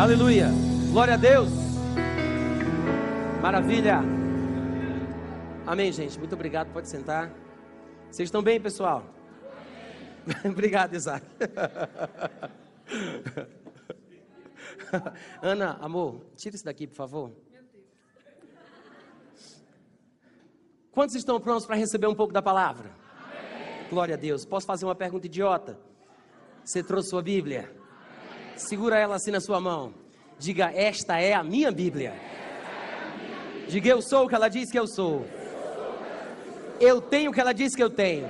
Aleluia. Glória a Deus. Maravilha. Amém, gente. Muito obrigado. Pode sentar. Vocês estão bem, pessoal? obrigado, Isaac. Ana, amor, tira isso daqui, por favor. Quantos estão prontos para receber um pouco da palavra? Amém. Glória a Deus. Posso fazer uma pergunta idiota? Você trouxe sua Bíblia? Segura ela assim na sua mão. Diga: Esta é a minha Bíblia. Diga: Eu sou o que ela diz que eu sou. Eu tenho o que ela diz que eu tenho.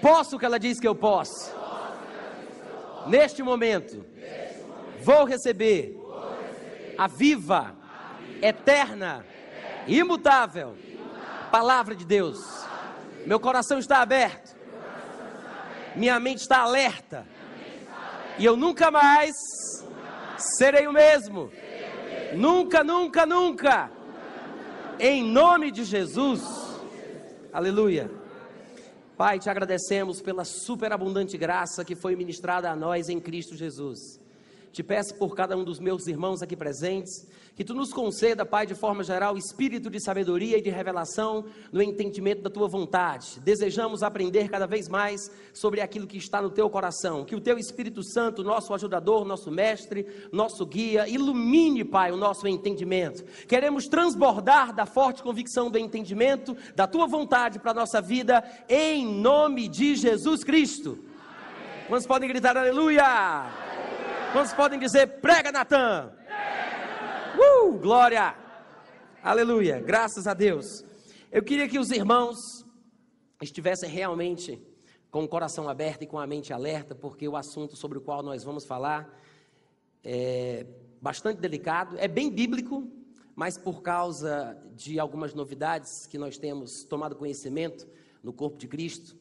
Posso o que ela diz que eu posso. Neste momento, vou receber a viva, eterna imutável, palavra de Deus. Meu coração está aberto, minha mente está alerta, e eu nunca mais serei o mesmo. Nunca, nunca, nunca. Em nome de Jesus. Aleluia. Pai, te agradecemos pela superabundante graça que foi ministrada a nós em Cristo Jesus. Te peço por cada um dos meus irmãos aqui presentes, que tu nos conceda, Pai, de forma geral, espírito de sabedoria e de revelação no entendimento da tua vontade. Desejamos aprender cada vez mais sobre aquilo que está no teu coração. Que o teu Espírito Santo, nosso ajudador, nosso mestre, nosso guia, ilumine, Pai, o nosso entendimento. Queremos transbordar da forte convicção do entendimento da tua vontade para a nossa vida, em nome de Jesus Cristo. Quantos podem gritar aleluia? Quantos podem dizer, prega Natan? Uh, glória! Aleluia, graças a Deus. Eu queria que os irmãos estivessem realmente com o coração aberto e com a mente alerta, porque o assunto sobre o qual nós vamos falar é bastante delicado, é bem bíblico, mas por causa de algumas novidades que nós temos tomado conhecimento no corpo de Cristo,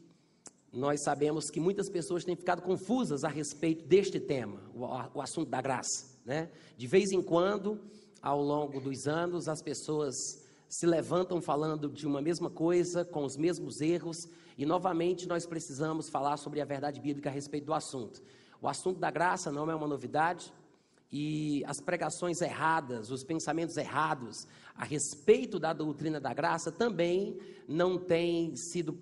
nós sabemos que muitas pessoas têm ficado confusas a respeito deste tema, o, assunto da graça. Né? De vez em quando, ao longo dos anos, as pessoas se levantam falando de uma mesma coisa, com os mesmos erros, e novamente nós precisamos falar sobre a verdade bíblica a respeito do assunto. O assunto da graça não é uma novidade, e as pregações erradas, os pensamentos errados a respeito da doutrina da graça também não têm sido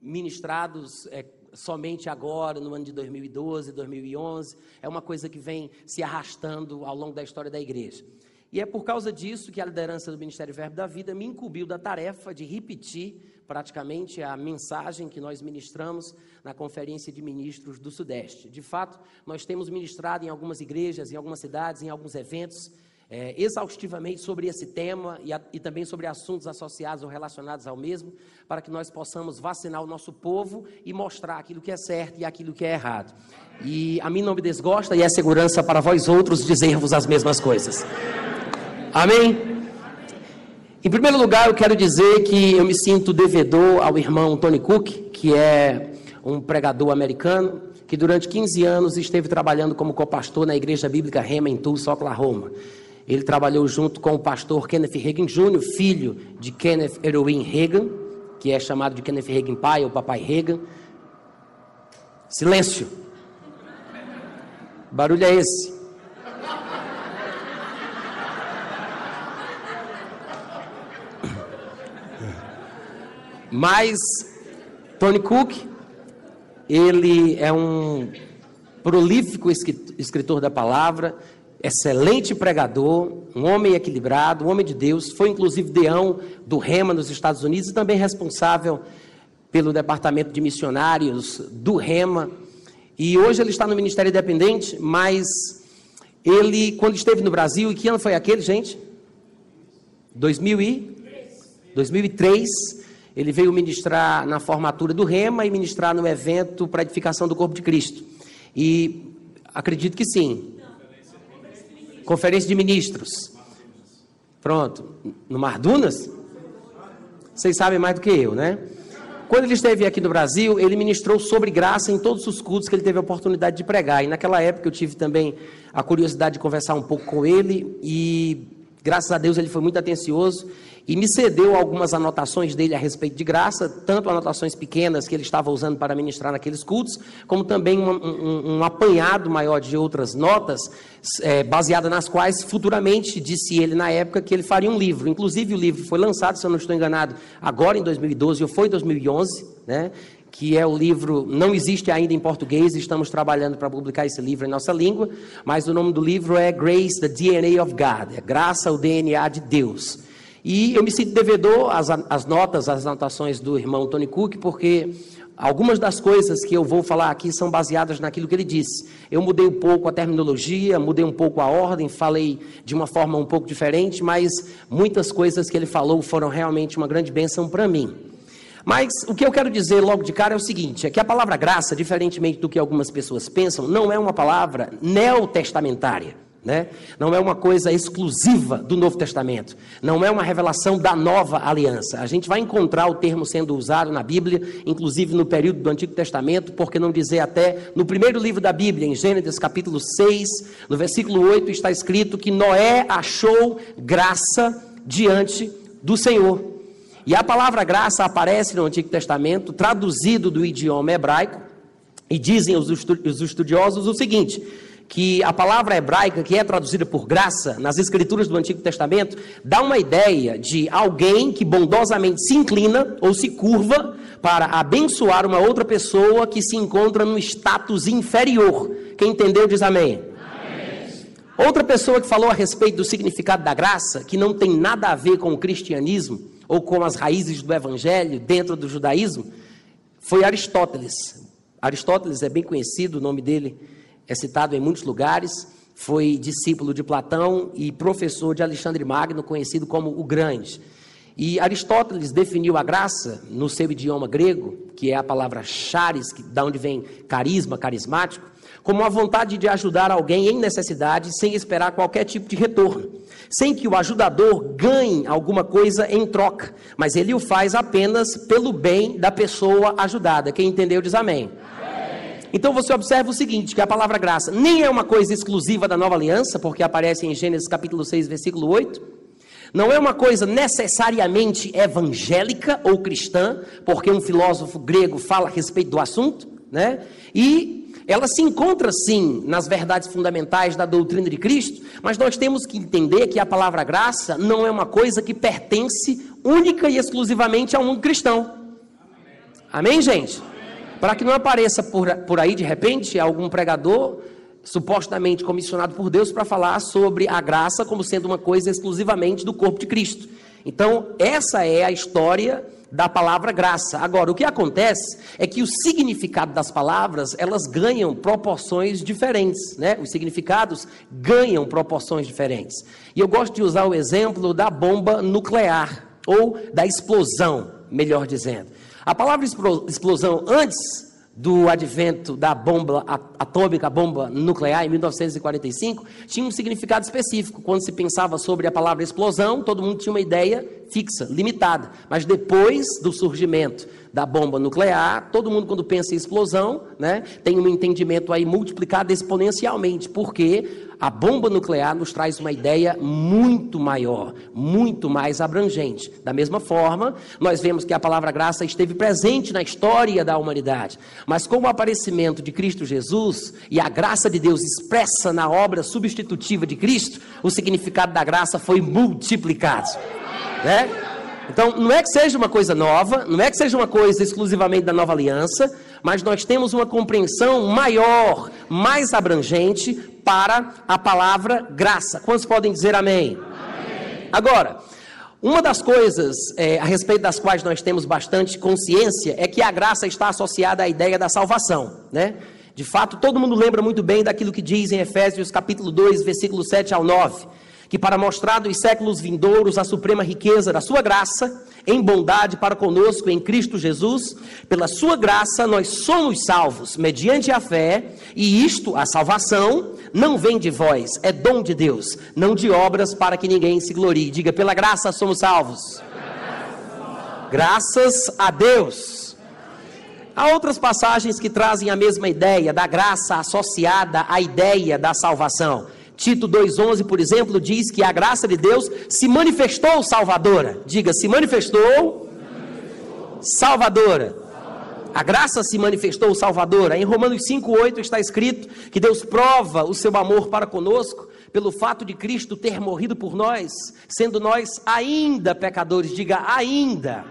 ministrados é, somente agora, no ano de 2012, 2011, é uma coisa que vem se arrastando ao longo da história da igreja. E é por causa disso que a liderança do Ministério Verbo da Vida me incumbiu da tarefa de repetir praticamente a mensagem que nós ministramos na Conferência de Ministros do Sudeste. De fato, nós temos ministrado em algumas igrejas, em algumas cidades, em alguns eventos, é, exaustivamente sobre esse tema e, a, e, também sobre assuntos associados ou relacionados ao mesmo, para que nós possamos vacinar o nosso povo e mostrar aquilo que é certo e aquilo que é errado. E a mim não me desgosta e é segurança para vós outros dizer-vos as mesmas coisas. Amém? Em primeiro lugar, eu quero dizer que eu me sinto devedor ao irmão Tony Cook, que é um pregador americano, que durante 15 anos esteve trabalhando como copastor na Igreja Bíblica Rema em Tulsa, Oklahoma. Ele trabalhou junto com o pastor Kenneth Reagan Jr., filho de Kenneth Erwin Reagan, que é chamado de Kenneth Reagan pai ou papai Reagan. Silêncio. Barulho é esse? Mas Tony Cook, ele é um prolífico escritor da palavra, excelente pregador, um homem equilibrado, um homem de Deus, foi inclusive deão do Rema nos Estados Unidos e também responsável pelo departamento de missionários do Rema. E hoje ele está no Ministério Independente, mas ele, quando esteve no Brasil, e que ano foi aquele, gente? 2000 e? 2003. Ele veio ministrar na formatura do Rema e ministrar no evento para edificação do Corpo de Cristo. E acredito que sim, Conferência de Ministros. Pronto. No Mardunas? Vocês sabem mais do que eu, né? Quando ele esteve aqui no Brasil, ele ministrou sobre graça em todos os cultos que ele teve a oportunidade de pregar. E naquela época eu tive também a curiosidade de conversar um pouco com ele e graças a Deus ele foi muito atencioso e me cedeu algumas anotações dele a respeito de graça, tanto anotações pequenas que ele estava usando para ministrar naqueles cultos, como também um, um, um apanhado maior de outras notas, é, baseada nas quais futuramente disse ele na época que ele faria um livro. Inclusive o livro foi lançado, se eu não estou enganado, agora em 2012 ou foi em 2011, né? que é o livro, não existe ainda em português, estamos trabalhando para publicar esse livro em nossa língua, mas o nome do livro é Grace, the DNA of God, é Graça, o DNA de Deus. E eu me sinto devedor às, às notas, às anotações do irmão Tony Cook, porque algumas das coisas que eu vou falar aqui são baseadas naquilo que ele disse. Eu mudei um pouco a terminologia, mudei um pouco a ordem, falei de uma forma um pouco diferente, mas muitas coisas que ele falou foram realmente uma grande bênção para mim. Mas o que eu quero dizer logo de cara é o seguinte: é que a palavra graça, diferentemente do que algumas pessoas pensam, não é uma palavra neotestamentária. Né? Não é uma coisa exclusiva do Novo Testamento, não é uma revelação da nova aliança. A gente vai encontrar o termo sendo usado na Bíblia, inclusive no período do Antigo Testamento, por que não dizer até no primeiro livro da Bíblia, em Gênesis capítulo 6, no versículo 8, está escrito que Noé achou graça diante do Senhor. E a palavra graça aparece no Antigo Testamento, traduzido do idioma hebraico, e dizem os estudiosos o seguinte que a palavra hebraica, que é traduzida por graça, nas escrituras do Antigo Testamento, dá uma ideia de alguém que bondosamente se inclina ou se curva para abençoar uma outra pessoa que se encontra num status inferior. Quem entendeu diz amém. amém. Outra pessoa que falou a respeito do significado da graça, que não tem nada a ver com o cristianismo ou com as raízes do evangelho dentro do judaísmo, foi Aristóteles. Aristóteles é bem conhecido, o nome dele é citado em muitos lugares, foi discípulo de Platão e professor de Alexandre Magno, conhecido como o Grande. E Aristóteles definiu a graça no seu idioma grego, que é a palavra charis, que, da onde vem carisma, carismático, como a vontade de ajudar alguém em necessidade sem esperar qualquer tipo de retorno, sem que o ajudador ganhe alguma coisa em troca, mas ele o faz apenas pelo bem da pessoa ajudada. Quem entendeu diz amém. Então você observa o seguinte, que a palavra graça nem é uma coisa exclusiva da nova aliança, porque aparece em Gênesis capítulo 6, versículo 8. Não é uma coisa necessariamente evangélica ou cristã, porque um filósofo grego fala a respeito do assunto, né? E ela se encontra sim nas verdades fundamentais da doutrina de Cristo, mas nós temos que entender que a palavra graça não é uma coisa que pertence única e exclusivamente a um cristão. Amém, gente? Para que não apareça por, por aí de repente algum pregador supostamente comissionado por Deus para falar sobre a graça como sendo uma coisa exclusivamente do corpo de Cristo. Então, essa é a história da palavra graça. Agora, o que acontece é que o significado das palavras, elas ganham proporções diferentes, né? Os significados ganham proporções diferentes. E eu gosto de usar o exemplo da bomba nuclear ou da explosão, melhor dizendo. A palavra explosão, antes do advento da bomba atômica, a bomba nuclear, em 1945, tinha um significado específico. Quando se pensava sobre a palavra explosão, todo mundo tinha uma ideia fixa, limitada. Mas depois do surgimento da bomba nuclear, todo mundo, quando pensa em explosão, né, tem um entendimento aí multiplicado exponencialmente, porque a bomba nuclear nos traz uma ideia muito maior, muito mais abrangente. Da mesma forma, nós vemos que a palavra graça esteve presente na história da humanidade, mas com o aparecimento de Cristo Jesus e a graça de Deus expressa na obra substitutiva de Cristo, o significado da graça foi multiplicado. Né? Então, não é que seja uma coisa nova, não é que seja uma coisa exclusivamente da nova aliança, mas nós temos uma compreensão maior, mais abrangente para a palavra graça. Quantos podem dizer amém? amém. Agora, uma das coisas é, a respeito das quais nós temos bastante consciência é que a graça está associada à ideia da salvação, né? De fato, todo mundo lembra muito bem daquilo que diz em Efésios capítulo 2, versículo 7 ao 9 que para mostrar dos séculos vindouros a suprema riqueza da sua graça, em bondade para conosco em Cristo Jesus, pela sua graça nós somos salvos, mediante a fé, e isto, a salvação, não vem de vós, é dom de Deus, não de obras para que ninguém se glorie. Diga, pela graça somos salvos. Graças a Deus. Há outras passagens que trazem a mesma ideia da graça associada à ideia da salvação. Tito 2,11, por exemplo, diz que a graça de Deus se manifestou salvadora. Diga, se manifestou, salvadora. A graça se manifestou salvadora. Em Romanos 5,8 está escrito que Deus prova o seu amor para conosco pelo fato de Cristo ter morrido por nós, sendo nós ainda pecadores. Diga, ainda.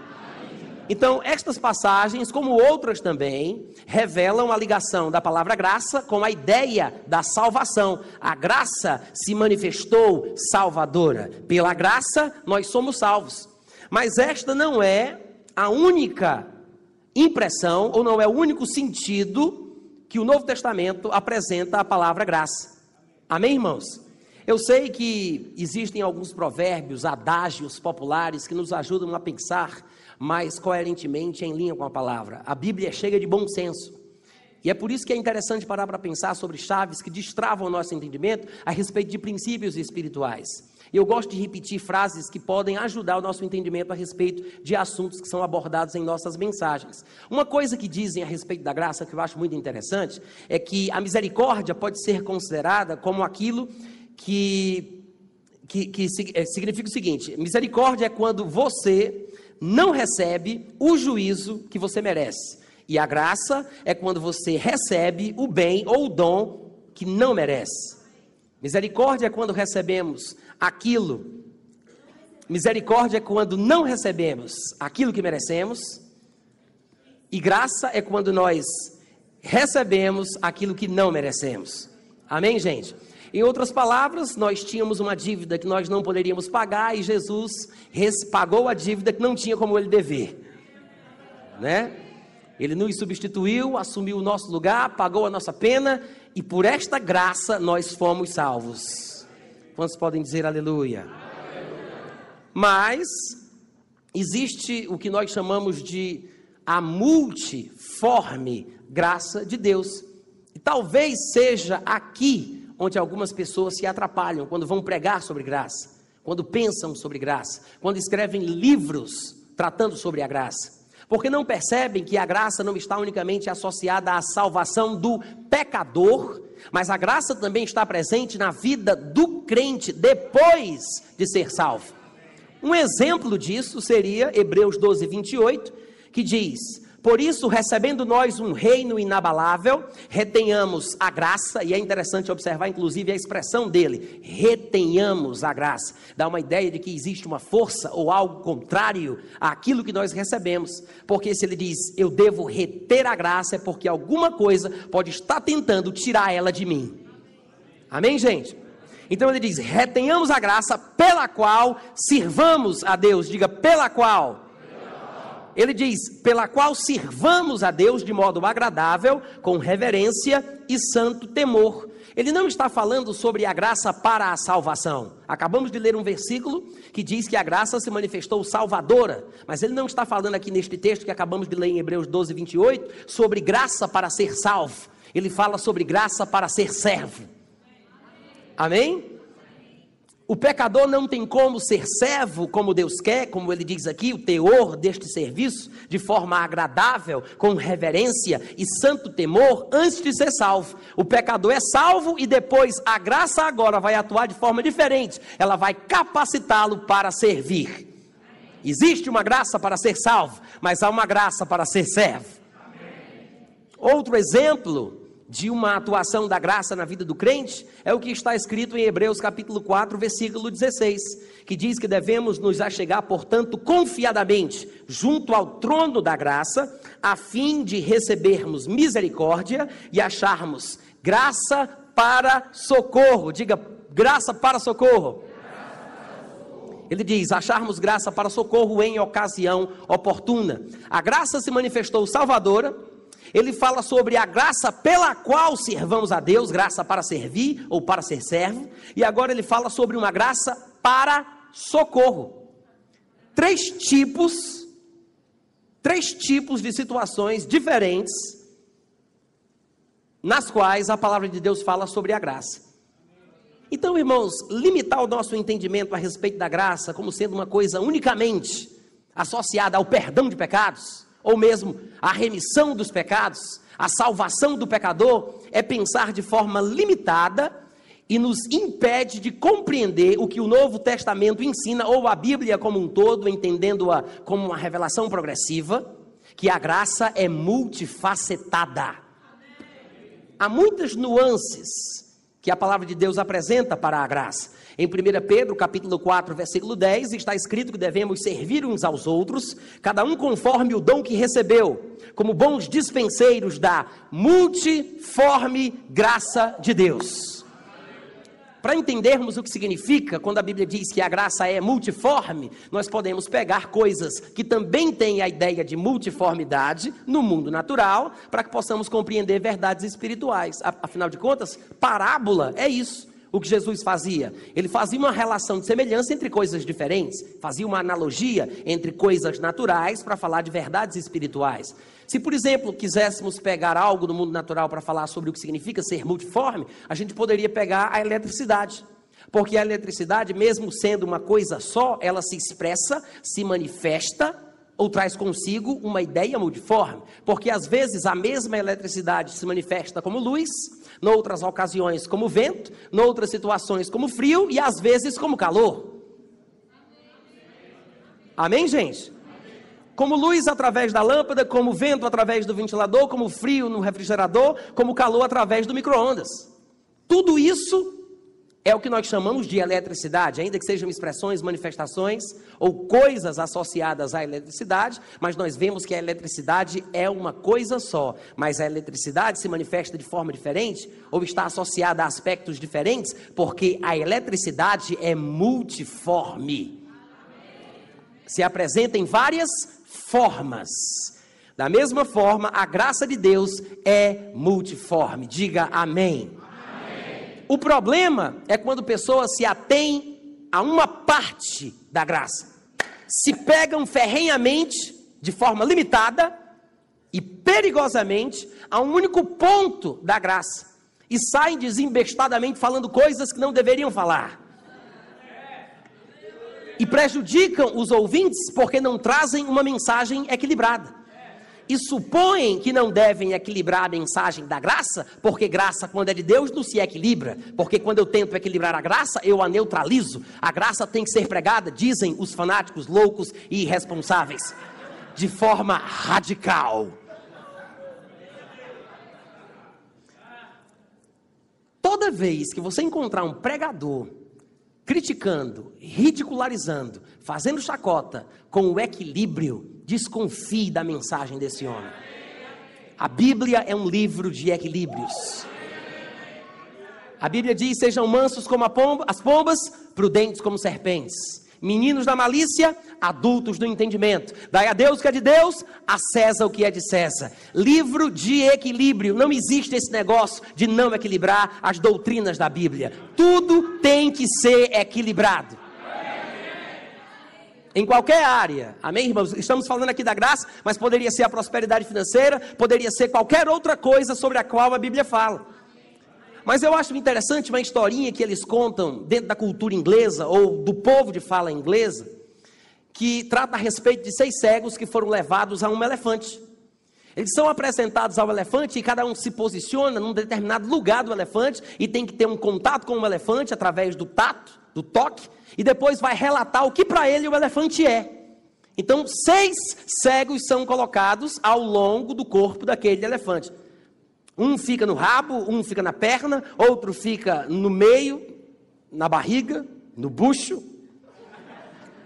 Então, estas passagens, como outras também, revelam a ligação da palavra graça com a ideia da salvação. A graça se manifestou salvadora. Pela graça, nós somos salvos. Mas esta não é a única impressão, ou não é o único sentido que o Novo Testamento apresenta a palavra graça. Amém, irmãos? Eu sei que existem alguns provérbios, adágios populares que nos ajudam a pensar mais coerentemente em linha com a palavra. A Bíblia é cheia de bom senso. E é por isso que é interessante parar para pensar sobre chaves que destravam o nosso entendimento a respeito de princípios espirituais. Eu gosto de repetir frases que podem ajudar o nosso entendimento a respeito de assuntos que são abordados em nossas mensagens. Uma coisa que dizem a respeito da graça que eu acho muito interessante é que a misericórdia pode ser considerada como aquilo que, que, que eh, significa o seguinte: misericórdia é quando você não recebe o juízo que você merece. E a graça é quando você recebe o bem ou o dom que não merece. Misericórdia é quando recebemos aquilo. Misericórdia é quando não recebemos aquilo que merecemos. E graça é quando nós recebemos aquilo que não merecemos. Amém, gente? Em outras palavras, nós tínhamos uma dívida que nós não poderíamos pagar e Jesus pagou a dívida que não tinha como ele dever. Né? Ele nos substituiu, assumiu o nosso lugar, pagou a nossa pena e por esta graça nós fomos salvos. Quantos podem dizer aleluia? aleluia? Mas existe o que nós chamamos de a multiforme graça de Deus. E talvez seja aqui onde algumas pessoas se atrapalham quando vão pregar sobre graça, quando pensam sobre graça, quando escrevem livros tratando sobre a graça. Porque não percebem que a graça não está unicamente associada à salvação do pecador, mas a graça também está presente na vida do crente depois de ser salvo. Um exemplo disso seria Hebreus 12, 28, que diz: por isso, recebendo nós um reino inabalável, retenhamos a graça, e é interessante observar inclusive a expressão dele: retenhamos a graça. Dá uma ideia de que existe uma força ou algo contrário àquilo que nós recebemos. Porque se ele diz, eu devo reter a graça, é porque alguma coisa pode estar tentando tirar ela de mim. Amém, gente? Então ele diz: retenhamos a graça pela qual sirvamos a Deus. Diga, pela qual ele diz: pela qual sirvamos a Deus de modo agradável, com reverência e santo temor. Ele não está falando sobre a graça para a salvação. Acabamos de ler um versículo que diz que a graça se manifestou salvadora, mas ele não está falando aqui neste texto que acabamos de ler em Hebreus 12, 28, sobre graça para ser salvo. Ele fala sobre graça para ser servo. Amém? O pecador não tem como ser servo como Deus quer, como ele diz aqui, o teor deste serviço, de forma agradável, com reverência e santo temor, antes de ser salvo. O pecador é salvo e depois a graça agora vai atuar de forma diferente, ela vai capacitá-lo para servir. Existe uma graça para ser salvo, mas há uma graça para ser servo. Outro exemplo de uma atuação da graça na vida do crente é o que está escrito em Hebreus capítulo 4, versículo 16, que diz que devemos nos achegar, portanto, confiadamente junto ao trono da graça, a fim de recebermos misericórdia e acharmos graça para socorro. Diga, graça para socorro. Ele diz: acharmos graça para socorro em ocasião oportuna. A graça se manifestou salvadora ele fala sobre a graça pela qual servamos a Deus, graça para servir ou para ser servo, e agora ele fala sobre uma graça para socorro. Três tipos, três tipos de situações diferentes nas quais a palavra de Deus fala sobre a graça. Então, irmãos, limitar o nosso entendimento a respeito da graça como sendo uma coisa unicamente associada ao perdão de pecados, ou mesmo a remissão dos pecados, a salvação do pecador, é pensar de forma limitada e nos impede de compreender o que o Novo Testamento ensina, ou a Bíblia como um todo, entendendo-a como uma revelação progressiva, que a graça é multifacetada. Há muitas nuances que a palavra de Deus apresenta para a graça. Em 1 Pedro, capítulo 4, versículo 10, está escrito que devemos servir uns aos outros, cada um conforme o dom que recebeu, como bons dispenseiros da multiforme graça de Deus. Para entendermos o que significa quando a Bíblia diz que a graça é multiforme, nós podemos pegar coisas que também têm a ideia de multiformidade no mundo natural, para que possamos compreender verdades espirituais. Afinal de contas, parábola é isso o que Jesus fazia? Ele fazia uma relação de semelhança entre coisas diferentes, fazia uma analogia entre coisas naturais para falar de verdades espirituais. Se, por exemplo, quiséssemos pegar algo do mundo natural para falar sobre o que significa ser multiforme, a gente poderia pegar a eletricidade. Porque a eletricidade, mesmo sendo uma coisa só, ela se expressa, se manifesta ou traz consigo uma ideia multiforme. Porque às vezes a mesma eletricidade se manifesta como luz, noutras ocasiões como vento, noutras situações como frio e às vezes como calor. Amém, gente? Como luz através da lâmpada, como vento através do ventilador, como frio no refrigerador, como calor através do micro-ondas. Tudo isso é o que nós chamamos de eletricidade, ainda que sejam expressões, manifestações ou coisas associadas à eletricidade, mas nós vemos que a eletricidade é uma coisa só, mas a eletricidade se manifesta de forma diferente ou está associada a aspectos diferentes, porque a eletricidade é multiforme. Se apresenta em várias formas. Da mesma forma, a graça de Deus é multiforme. Diga amém. O problema é quando pessoas se atêm a uma parte da graça, se pegam ferrenhamente, de forma limitada e perigosamente, a um único ponto da graça. E saem desembestadamente falando coisas que não deveriam falar. E prejudicam os ouvintes porque não trazem uma mensagem equilibrada e supõem que não devem equilibrar a mensagem da graça, porque graça, quando é de Deus, não se equilibra, porque quando eu tento equilibrar a graça, eu a neutralizo. A graça tem que ser pregada, dizem os fanáticos loucos e irresponsáveis, de forma radical. Toda vez que você encontrar um pregador criticando, ridicularizando, fazendo chacota com o equilíbrio, Desconfie da mensagem desse homem. A Bíblia é um livro de equilíbrios. A Bíblia diz: sejam mansos como pomba, as pombas, prudentes como serpentes. Meninos da malícia, adultos do entendimento. Dai a Deus o que é de Deus, a César o que é de César. Livro de equilíbrio. Não existe esse negócio de não equilibrar as doutrinas da Bíblia. Tudo tem que ser equilibrado. Em qualquer área, amém, irmãos? Estamos falando aqui da graça, mas poderia ser a prosperidade financeira, poderia ser qualquer outra coisa sobre a qual a Bíblia fala. Mas eu acho interessante uma historinha que eles contam dentro da cultura inglesa, ou do povo de fala inglesa, que trata a respeito de seis cegos que foram levados a um elefante. Eles são apresentados ao elefante e cada um se posiciona num determinado lugar do elefante e tem que ter um contato com o elefante através do tato, do toque, e depois vai relatar o que para ele o elefante é. Então, seis cegos são colocados ao longo do corpo daquele elefante. Um fica no rabo, um fica na perna, outro fica no meio, na barriga, no bucho,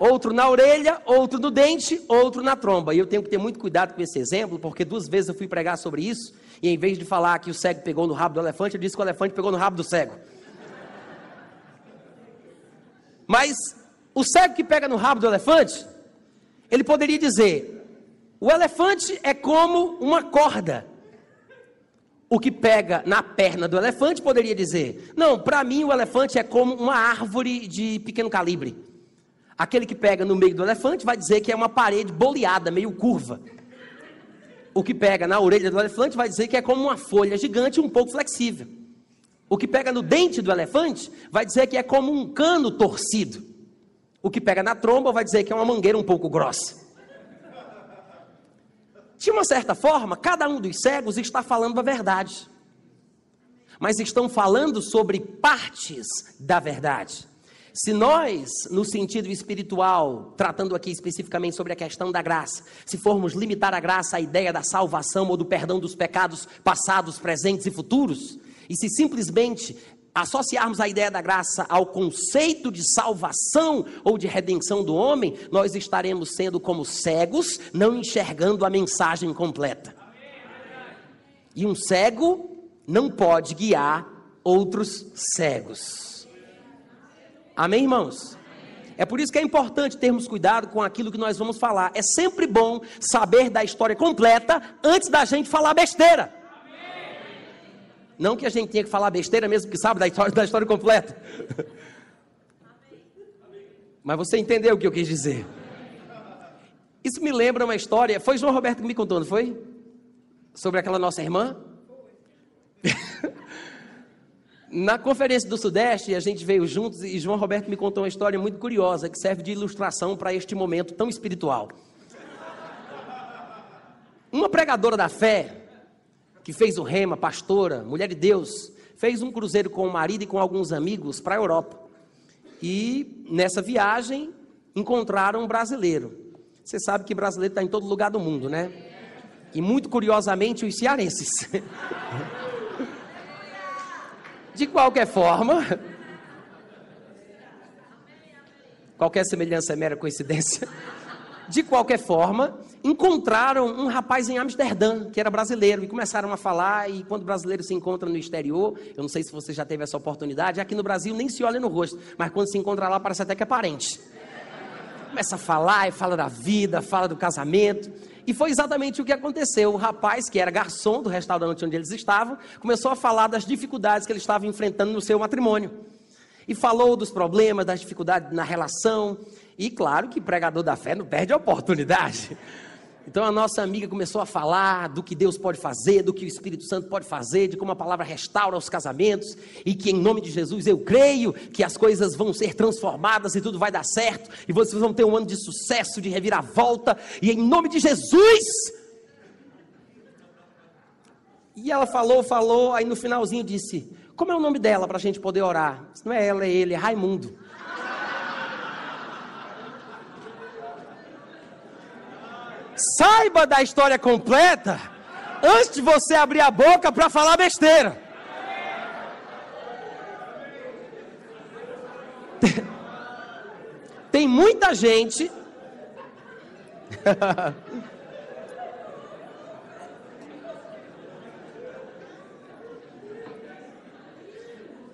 outro na orelha, outro no dente, outro na tromba. E eu tenho que ter muito cuidado com esse exemplo, porque duas vezes eu fui pregar sobre isso, e em vez de falar que o cego pegou no rabo do elefante, eu disse que o elefante pegou no rabo do cego. Mas o cego que pega no rabo do elefante, ele poderia dizer: o elefante é como uma corda. O que pega na perna do elefante poderia dizer: não, para mim o elefante é como uma árvore de pequeno calibre. Aquele que pega no meio do elefante vai dizer que é uma parede boleada, meio curva. O que pega na orelha do elefante vai dizer que é como uma folha gigante um pouco flexível. O que pega no dente do elefante vai dizer que é como um cano torcido. O que pega na tromba vai dizer que é uma mangueira um pouco grossa. De uma certa forma, cada um dos cegos está falando a verdade. mas estão falando sobre partes da verdade. Se nós, no sentido espiritual, tratando aqui especificamente sobre a questão da graça, se formos limitar a graça à ideia da salvação ou do perdão dos pecados passados, presentes e futuros, e se simplesmente associarmos a ideia da graça ao conceito de salvação ou de redenção do homem, nós estaremos sendo como cegos, não enxergando a mensagem completa. E um cego não pode guiar outros cegos. Amém, irmãos? É por isso que é importante termos cuidado com aquilo que nós vamos falar. É sempre bom saber da história completa antes da gente falar besteira. Não que a gente tenha que falar besteira mesmo que sabe da história, da história completa. Mas você entendeu o que eu quis dizer. Isso me lembra uma história. Foi João Roberto que me contou, não foi? Sobre aquela nossa irmã? Na conferência do Sudeste, a gente veio juntos e João Roberto me contou uma história muito curiosa que serve de ilustração para este momento tão espiritual. Uma pregadora da fé, que fez o rema, pastora, mulher de Deus, fez um cruzeiro com o marido e com alguns amigos para a Europa. E nessa viagem encontraram um brasileiro. Você sabe que brasileiro está em todo lugar do mundo, né? E muito curiosamente os cearenses. De qualquer forma, qualquer semelhança é mera coincidência. De qualquer forma, encontraram um rapaz em Amsterdã, que era brasileiro, e começaram a falar. E quando o brasileiro se encontra no exterior, eu não sei se você já teve essa oportunidade, aqui no Brasil nem se olha no rosto, mas quando se encontra lá, parece até que é parente. Começa a falar e fala da vida, fala do casamento. E foi exatamente o que aconteceu. O rapaz, que era garçom do restaurante onde eles estavam, começou a falar das dificuldades que ele estava enfrentando no seu matrimônio. E falou dos problemas, das dificuldades na relação. E claro que pregador da fé não perde a oportunidade. Então a nossa amiga começou a falar do que Deus pode fazer, do que o Espírito Santo pode fazer, de como a palavra restaura os casamentos e que em nome de Jesus eu creio que as coisas vão ser transformadas e tudo vai dar certo e vocês vão ter um ano de sucesso, de reviravolta e em nome de Jesus. E ela falou, falou, aí no finalzinho disse: Como é o nome dela para a gente poder orar? Não é ela, é ele, é Raimundo. Saiba da história completa antes de você abrir a boca para falar besteira. Tem muita gente.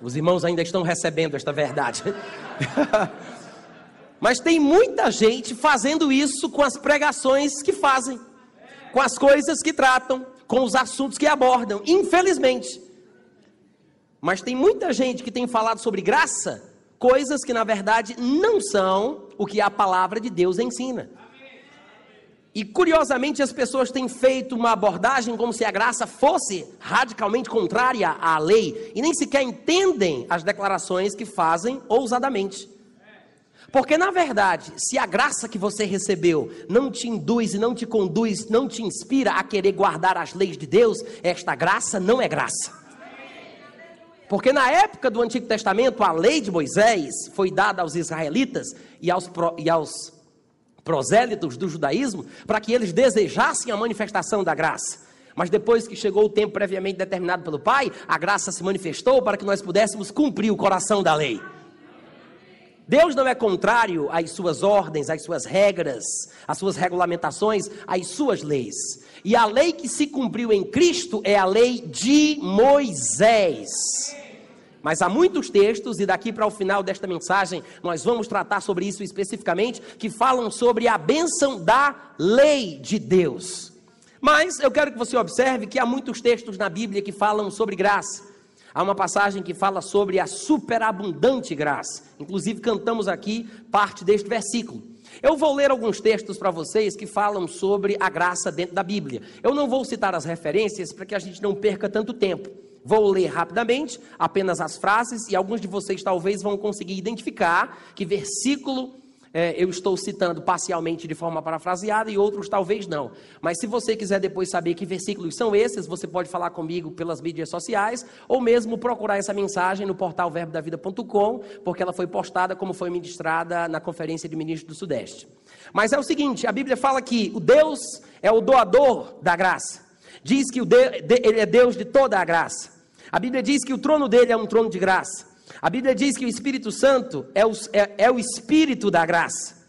Os irmãos ainda estão recebendo esta verdade. Mas tem muita gente fazendo isso com as pregações que fazem, com as coisas que tratam, com os assuntos que abordam, infelizmente. Mas tem muita gente que tem falado sobre graça, coisas que na verdade não são o que a palavra de Deus ensina. E curiosamente as pessoas têm feito uma abordagem como se a graça fosse radicalmente contrária à lei e nem sequer entendem as declarações que fazem ousadamente. Porque na verdade, se a graça que você recebeu não te induz e não te conduz, não te inspira a querer guardar as leis de Deus, esta graça não é graça. Porque na época do Antigo Testamento, a lei de Moisés foi dada aos israelitas e aos, e aos prosélitos do judaísmo para que eles desejassem a manifestação da graça. Mas depois que chegou o tempo previamente determinado pelo Pai, a graça se manifestou para que nós pudéssemos cumprir o coração da lei. Deus não é contrário às suas ordens, às suas regras, às suas regulamentações, às suas leis. E a lei que se cumpriu em Cristo é a lei de Moisés. Mas há muitos textos, e daqui para o final desta mensagem nós vamos tratar sobre isso especificamente, que falam sobre a bênção da lei de Deus. Mas eu quero que você observe que há muitos textos na Bíblia que falam sobre graça. Há uma passagem que fala sobre a superabundante graça. Inclusive, cantamos aqui parte deste versículo. Eu vou ler alguns textos para vocês que falam sobre a graça dentro da Bíblia. Eu não vou citar as referências para que a gente não perca tanto tempo. Vou ler rapidamente apenas as frases e alguns de vocês talvez vão conseguir identificar que versículo é, eu estou citando parcialmente de forma parafraseada e outros talvez não. Mas se você quiser depois saber que versículos são esses, você pode falar comigo pelas mídias sociais ou mesmo procurar essa mensagem no portal verbodavida.com, porque ela foi postada como foi ministrada na Conferência de Ministros do Sudeste. Mas é o seguinte: a Bíblia fala que o Deus é o doador da graça. Diz que ele é Deus de toda a graça. A Bíblia diz que o trono dele é um trono de graça. A Bíblia diz que o Espírito Santo é o, é, é o Espírito da graça.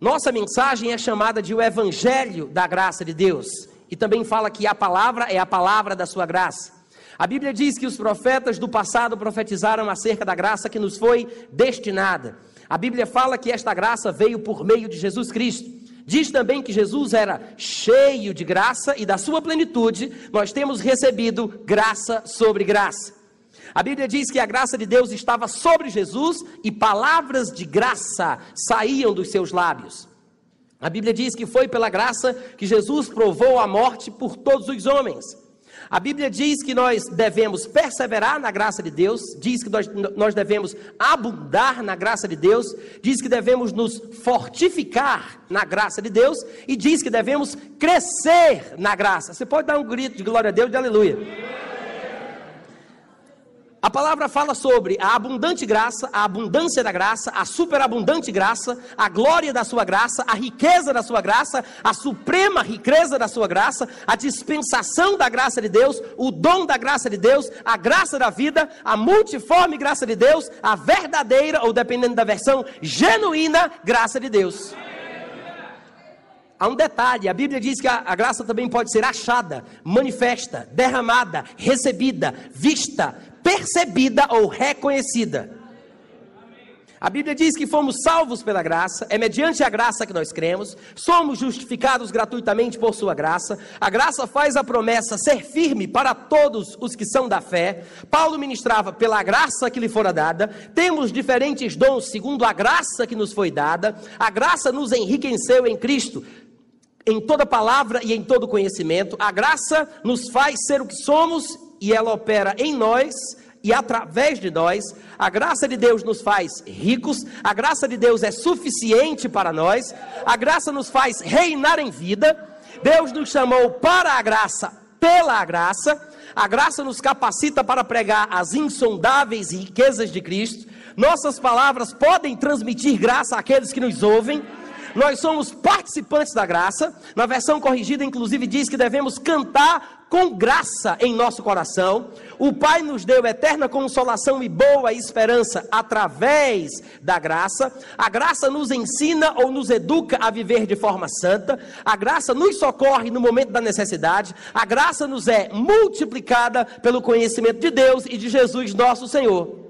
Nossa mensagem é chamada de o Evangelho da graça de Deus. E também fala que a palavra é a palavra da sua graça. A Bíblia diz que os profetas do passado profetizaram acerca da graça que nos foi destinada. A Bíblia fala que esta graça veio por meio de Jesus Cristo. Diz também que Jesus era cheio de graça e da sua plenitude nós temos recebido graça sobre graça. A Bíblia diz que a graça de Deus estava sobre Jesus e palavras de graça saíam dos seus lábios. A Bíblia diz que foi pela graça que Jesus provou a morte por todos os homens. A Bíblia diz que nós devemos perseverar na graça de Deus, diz que nós, nós devemos abundar na graça de Deus, diz que devemos nos fortificar na graça de Deus e diz que devemos crescer na graça. Você pode dar um grito de glória a Deus, de aleluia. A palavra fala sobre a abundante graça, a abundância da graça, a superabundante graça, a glória da sua graça, a riqueza da sua graça, a suprema riqueza da sua graça, a dispensação da graça de Deus, o dom da graça de Deus, a graça da vida, a multiforme graça de Deus, a verdadeira, ou dependendo da versão, genuína graça de Deus. Há um detalhe: a Bíblia diz que a, a, graça também pode ser achada, manifesta, derramada, recebida, vista, percebida ou reconhecida. A Bíblia diz que fomos salvos pela graça, é mediante a graça que nós cremos, somos justificados gratuitamente por Sua graça. A graça faz a promessa ser firme para todos os que são da fé. Paulo ministrava pela graça que lhe fora dada. Temos diferentes dons segundo a graça que nos foi dada. A graça nos enriqueceu em Cristo em toda palavra e em todo conhecimento. A graça nos faz ser o que somos e ela opera em nós e através de nós. A graça de Deus nos faz ricos, a graça de Deus é suficiente para nós, a graça nos faz reinar em vida. Deus nos chamou para a graça, pela graça. A graça nos capacita para pregar as insondáveis riquezas de Cristo. Nossas palavras podem transmitir graça àqueles que nos ouvem. Nós somos participantes da graça. Na versão corrigida, inclusive, diz que devemos cantar com graça em nosso coração. O Pai nos deu eterna consolação e boa esperança através da graça. A graça nos ensina ou nos educa a viver de forma santa. A graça nos socorre no momento da necessidade. A graça nos é multiplicada pelo conhecimento de Deus e de Jesus, nosso Senhor.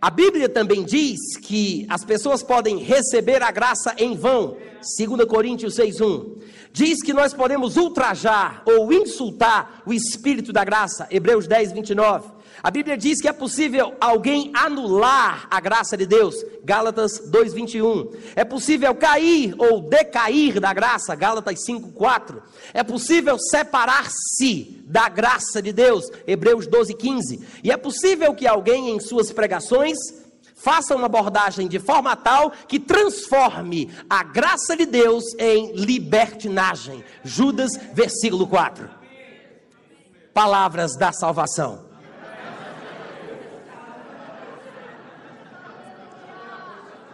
A Bíblia também diz que as pessoas podem receber a graça em vão. 2 Coríntios 6:1. Diz que nós podemos ultrajar ou insultar o espírito da graça. Hebreus 10, 29. A Bíblia diz que é possível alguém anular a graça de Deus. Gálatas 2:21. É possível cair ou decair da graça. Gálatas 5:4. É possível separar-se da graça de Deus. Hebreus 12:15. E é possível que alguém em suas pregações faça uma abordagem de forma tal que transforme a graça de Deus em libertinagem. Judas, versículo 4. Palavras da salvação.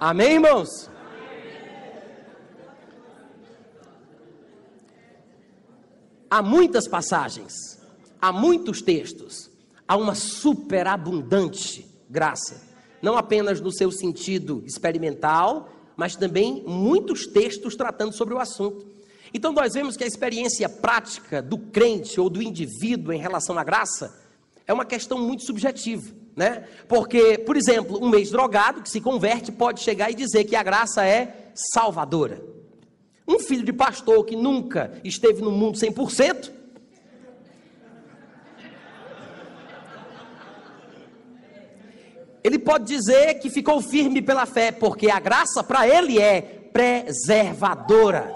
Amém, irmãos? Há muitas passagens, há muitos textos, há uma superabundante graça, não apenas no seu sentido experimental, mas também muitos textos tratando sobre o assunto. Então nós vemos que a experiência prática do crente ou do indivíduo em relação à graça é uma questão muito subjetiva né? Porque, por exemplo, um ex-drogado que se converte pode chegar e dizer que a graça é salvadora. Um filho de pastor que nunca esteve no mundo 100%, ele pode dizer que ficou firme pela fé, porque a graça para ele é preservadora.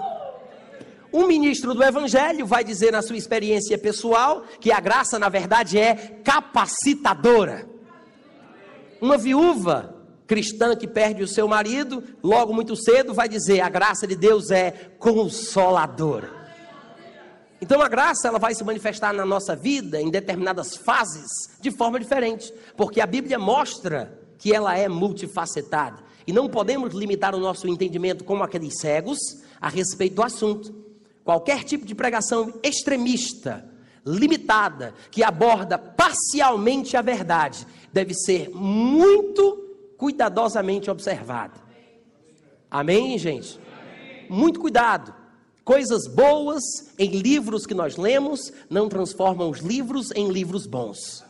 Um ministro do Evangelho vai dizer na sua experiência pessoal que a graça, na verdade, é capacitadora. Uma viúva cristã que perde o seu marido, logo muito cedo vai dizer: a graça de Deus é consoladora. Então a graça ela vai se manifestar na nossa vida em determinadas fases de forma diferente, porque a Bíblia mostra que ela é multifacetada e não podemos limitar o nosso entendimento como aqueles cegos a respeito do assunto. Qualquer tipo de pregação extremista, limitada, que aborda parcialmente a verdade, deve ser muito cuidadosamente observada. Amém, gente? Muito cuidado. Coisas boas em livros que nós lemos não transformam os livros em livros bons.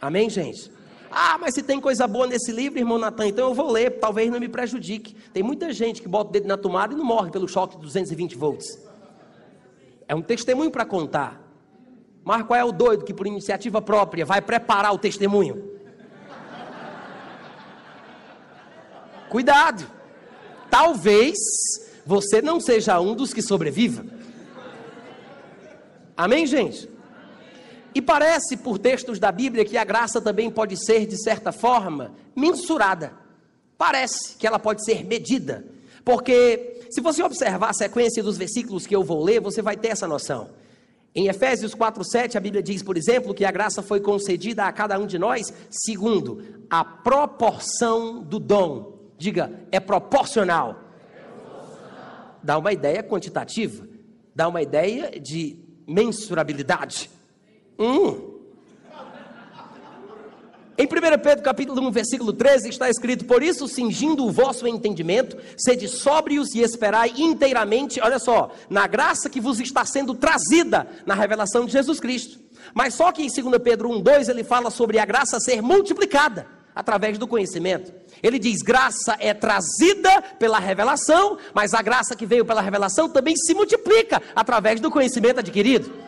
Amém, gente? Ah, mas se tem coisa boa nesse livro, irmão Natan, então eu vou ler, talvez não me prejudique. Tem muita gente que bota o dedo na tomada e não morre pelo choque de 220 volts. É um testemunho para contar. Mas qual é o doido que por iniciativa própria vai preparar o testemunho? Cuidado. Talvez você não seja um dos que sobreviva. Amém, gente? E parece, por textos da Bíblia, que a graça também pode ser, de certa forma, mensurada. Parece que ela pode ser medida. Porque, se você observar a sequência dos versículos que eu vou ler, você vai ter essa noção. Em Efésios 4:7, a Bíblia diz, por exemplo, que a graça foi concedida a cada um de nós segundo a proporção do dom. Diga, é proporcional. Dá uma ideia quantitativa, dá uma ideia de mensurabilidade. Hum. Em 1 Pedro capítulo 1, versículo 13, está escrito, por isso, cingindo o vosso entendimento, sede sóbrios e esperai inteiramente, olha só, na graça que vos está sendo trazida na revelação de Jesus Cristo. Mas só que em 2 Pedro 1, 2, ele fala sobre a graça ser multiplicada através do conhecimento. Ele diz: graça é trazida pela revelação, mas a graça que veio pela revelação também se multiplica através do conhecimento adquirido.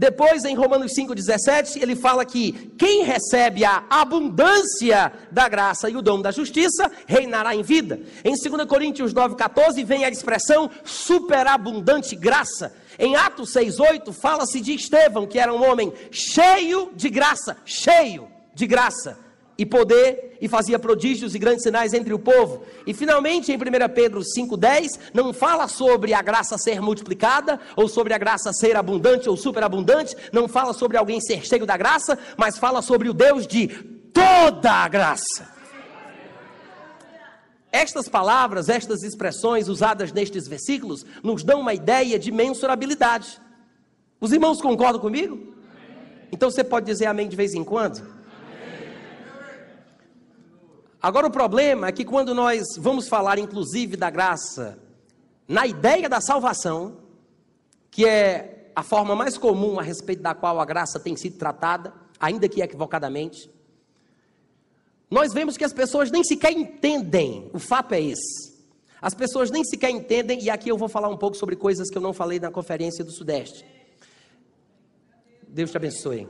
Depois, em Romanos 5,17, ele fala que quem recebe a abundância da graça e o dom da justiça reinará em vida. Em 2 Coríntios 9,14 vem a expressão superabundante graça. Em Atos 6,8 fala-se de Estevão, que era um homem cheio de graça, cheio de graça e poder, e fazia prodígios e grandes sinais entre o povo. E finalmente, em 1 Pedro 5,10, não fala sobre a graça ser multiplicada, ou sobre a graça ser abundante ou superabundante, não fala sobre alguém ser cheio da graça, mas fala sobre o Deus de toda a graça. Estas palavras, estas expressões usadas nestes versículos, nos dão uma ideia de mensurabilidade. Os irmãos concordam comigo? Então você pode dizer amém de vez em quando? Agora o problema é que quando nós vamos falar inclusive da graça, na ideia da salvação, que é a forma mais comum a respeito da qual a graça tem sido tratada, ainda que equivocadamente, nós vemos que as pessoas nem sequer entendem, o fato é esse. As pessoas nem sequer entendem, e aqui eu vou falar um pouco sobre coisas que eu não falei na conferência do Sudeste. Deus te abençoe.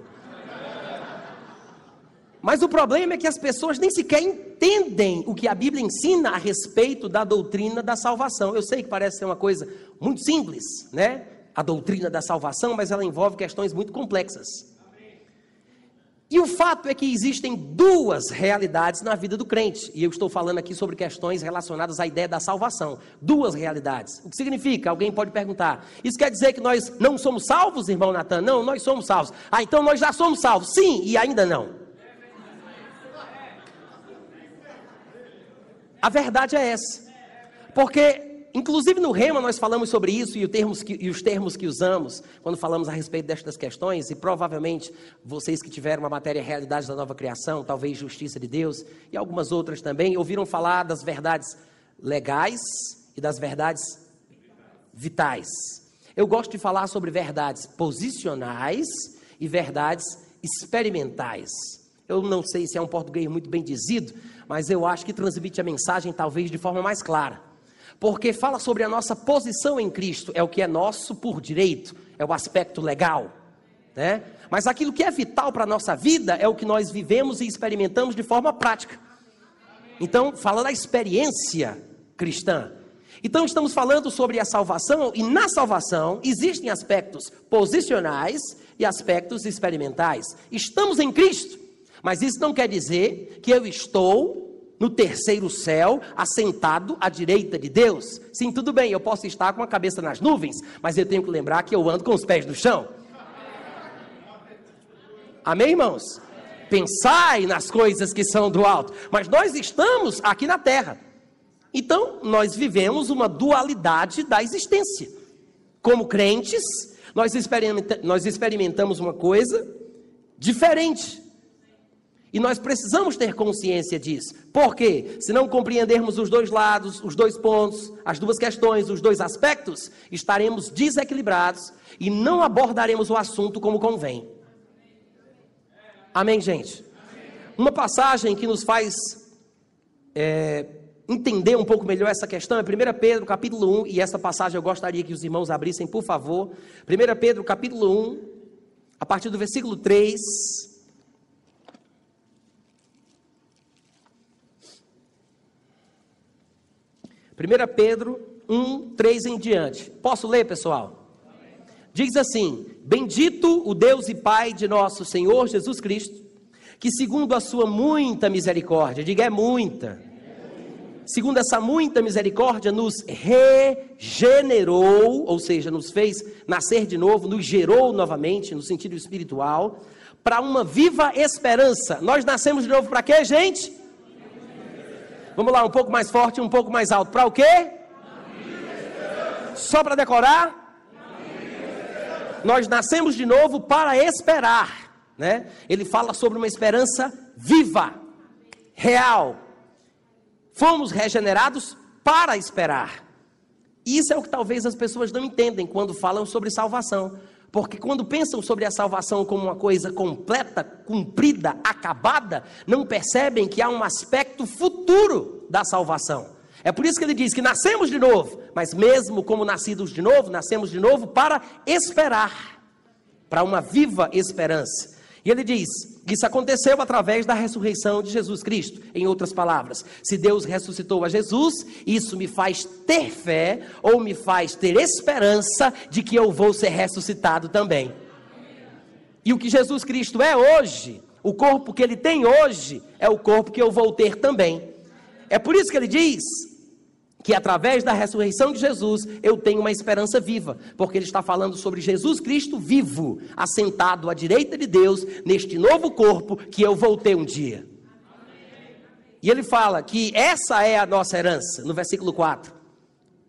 Mas o problema é que as pessoas nem sequer entendem o que a Bíblia ensina a respeito da doutrina da salvação. Eu sei que parece ser uma coisa muito simples, né? A doutrina da salvação, mas ela envolve questões muito complexas. E o fato é que existem duas realidades na vida do crente, e eu estou falando aqui sobre questões relacionadas à ideia da salvação. Duas realidades. O que significa? Alguém pode perguntar. Isso quer dizer que nós não somos salvos, irmão Natan? Não, nós somos salvos. Ah, então nós já somos salvos. Sim, e ainda não. A verdade é essa. Porque, inclusive no Rema, nós falamos sobre isso e, termos que, e os termos que usamos quando falamos a respeito destas questões, e provavelmente vocês que tiveram uma matéria realidade da nova criação, talvez justiça de Deus, e algumas outras também, ouviram falar das verdades legais e das verdades vitais. Eu gosto de falar sobre verdades posicionais e verdades experimentais. Eu não sei se é um português muito bem dizido, mas eu acho que transmite a mensagem talvez de forma mais clara. Porque fala sobre a nossa posição em Cristo, é o que é nosso por direito, é o aspecto legal, né? Mas aquilo que é vital para a nossa vida é o que nós vivemos e experimentamos de forma prática. Então, fala da experiência cristã. Então, estamos falando sobre a salvação, e na salvação existem aspectos posicionais e aspectos experimentais. Estamos em Cristo, Mas isso não quer dizer que eu estou no terceiro céu, assentado à direita de Deus. Sim, tudo bem, eu posso estar com a cabeça nas nuvens, mas eu tenho que lembrar que eu ando com os pés no chão. Amém, irmãos? Pensai nas coisas que são do alto, mas nós estamos aqui na terra. Então, nós vivemos uma dualidade da existência. Como crentes, nós, experimenta nós experimentamos uma coisa diferente e nós precisamos ter consciência disso. Por quê? Se não compreendermos os dois lados, os dois pontos, as duas questões, os dois aspectos, estaremos desequilibrados e não abordaremos o assunto como convém. Amém, gente? Uma passagem que nos faz é, entender um pouco melhor essa questão é 1 Pedro, capítulo 1, e essa passagem eu gostaria que os irmãos abrissem, por favor. 1 Pedro, capítulo 1, a partir do versículo 3. 1 Pedro 1, 3 em diante. Posso ler, pessoal? Diz assim: Bendito o Deus e Pai de nosso Senhor Jesus Cristo, que segundo a sua muita misericórdia, diga é muita, segundo essa muita misericórdia, nos regenerou, ou seja, nos fez nascer de novo, nos gerou novamente, no sentido espiritual, para uma viva esperança. Nós nascemos de novo para quê, gente? Vamos lá, um pouco mais forte, um pouco mais alto. Para o quê? Só para decorar? Nós nascemos de novo para esperar, né? Ele fala sobre uma esperança viva, real. Fomos regenerados para esperar. Isso é o que talvez as pessoas não entendem quando falam sobre salvação. Porque quando pensam sobre a salvação como uma coisa completa, cumprida, acabada, não percebem que há um aspecto futuro da salvação. É por isso que ele diz que nascemos de novo, mas mesmo como nascidos de novo, nascemos de novo para esperar, para uma viva esperança. E ele diz: isso aconteceu através da ressurreição de Jesus Cristo. Em outras palavras, se Deus ressuscitou a Jesus, isso me faz ter fé ou me faz ter esperança de que eu vou ser ressuscitado também. E o que Jesus Cristo é hoje, o corpo que ele tem hoje, é o corpo que eu vou ter também. É por isso que ele diz: que através da ressurreição de Jesus eu tenho uma esperança viva, porque ele está falando sobre Jesus Cristo vivo, assentado à direita de Deus, neste novo corpo que eu vou ter um dia. E ele fala que essa é a nossa herança, no versículo 4,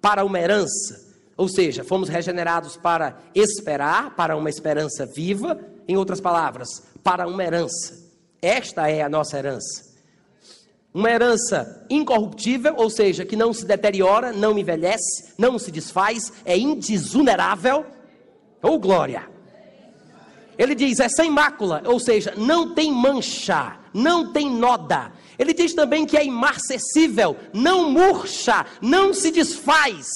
para uma herança, ou seja, fomos regenerados para esperar, para uma esperança viva, em outras palavras, para uma herança. Esta é a nossa herança. Uma herança incorruptível, ou seja, que não se deteriora, não envelhece, não se desfaz, é indisunerável. Ou oh, glória! Ele diz, é sem mácula, ou seja, não tem mancha, não tem noda. Ele diz também que é imarcessível, não murcha, não se desfaz.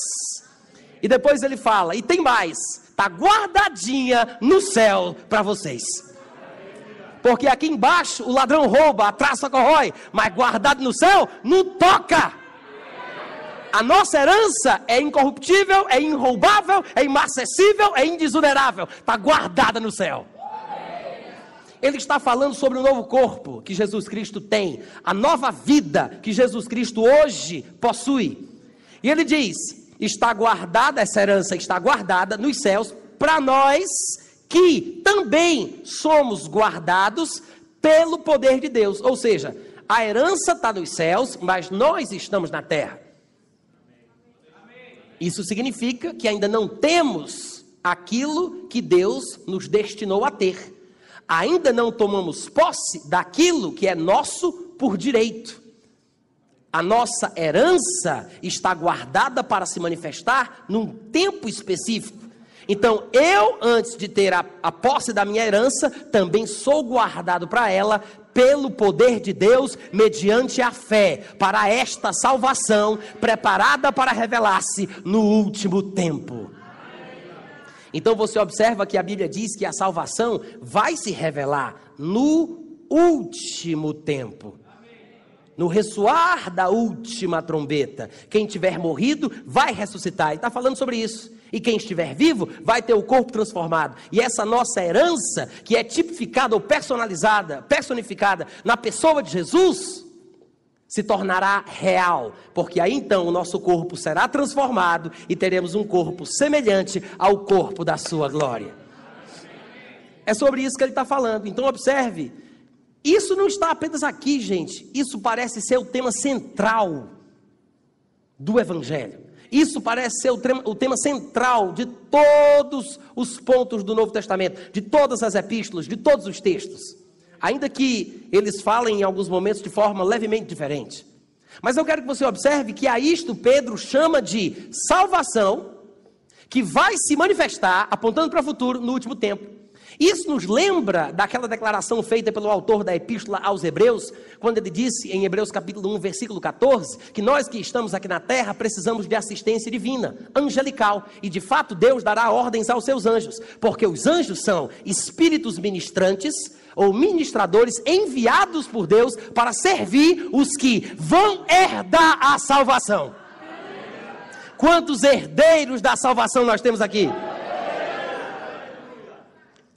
E depois ele fala, e tem mais, está guardadinha no céu para vocês. Porque aqui embaixo o ladrão rouba, a traça corrói, mas guardado no céu não toca. A nossa herança é incorruptível, é inroubável, é imacessível, é indesunerável. Está guardada no céu. Ele está falando sobre o novo corpo que Jesus Cristo tem, a nova vida que Jesus Cristo hoje possui. E ele diz: está guardada, essa herança está guardada nos céus para nós que também somos guardados pelo poder de Deus. Ou seja, a herança está nos céus, mas nós estamos na terra. Isso significa que ainda não temos aquilo que Deus nos destinou a ter. Ainda não tomamos posse daquilo que é nosso por direito. A nossa herança está guardada para se manifestar num tempo específico. Então, eu, antes de ter a, a posse da minha herança, também sou guardado para ela pelo poder de Deus, mediante a fé, para esta salvação preparada para revelar-se no último tempo. Então você observa que a Bíblia diz que a salvação vai se revelar no último tempo. No ressoar da última trombeta. Quem tiver morrido vai ressuscitar. Ele está falando sobre isso. E quem estiver vivo vai ter o corpo transformado. E essa nossa herança, que é tipificada ou personalizada, personificada na pessoa de Jesus, se tornará real, porque aí então o nosso corpo será transformado e teremos um corpo semelhante ao corpo da sua glória. É sobre isso que ele está falando. Então observe, isso não está apenas aqui, gente. Isso parece ser o tema central do Evangelho. Isso parece ser o tema, o tema, central de todos os pontos do Novo Testamento, de todas as epístolas, de todos os textos ainda que eles falem em alguns momentos de forma levemente diferente. Mas eu quero que você observe que a isto Pedro chama de salvação, que vai se manifestar, apontando para o futuro, no último tempo. Isso nos lembra daquela declaração feita pelo autor da epístola aos Hebreus, quando ele disse em Hebreus capítulo 1, versículo 14, que nós que estamos aqui na terra precisamos de assistência divina, angelical, e de fato Deus dará ordens aos seus anjos, porque os anjos são espíritos ministrantes ou ministradores enviados por Deus para servir os que vão herdar a salvação. Quantos herdeiros da salvação nós temos aqui?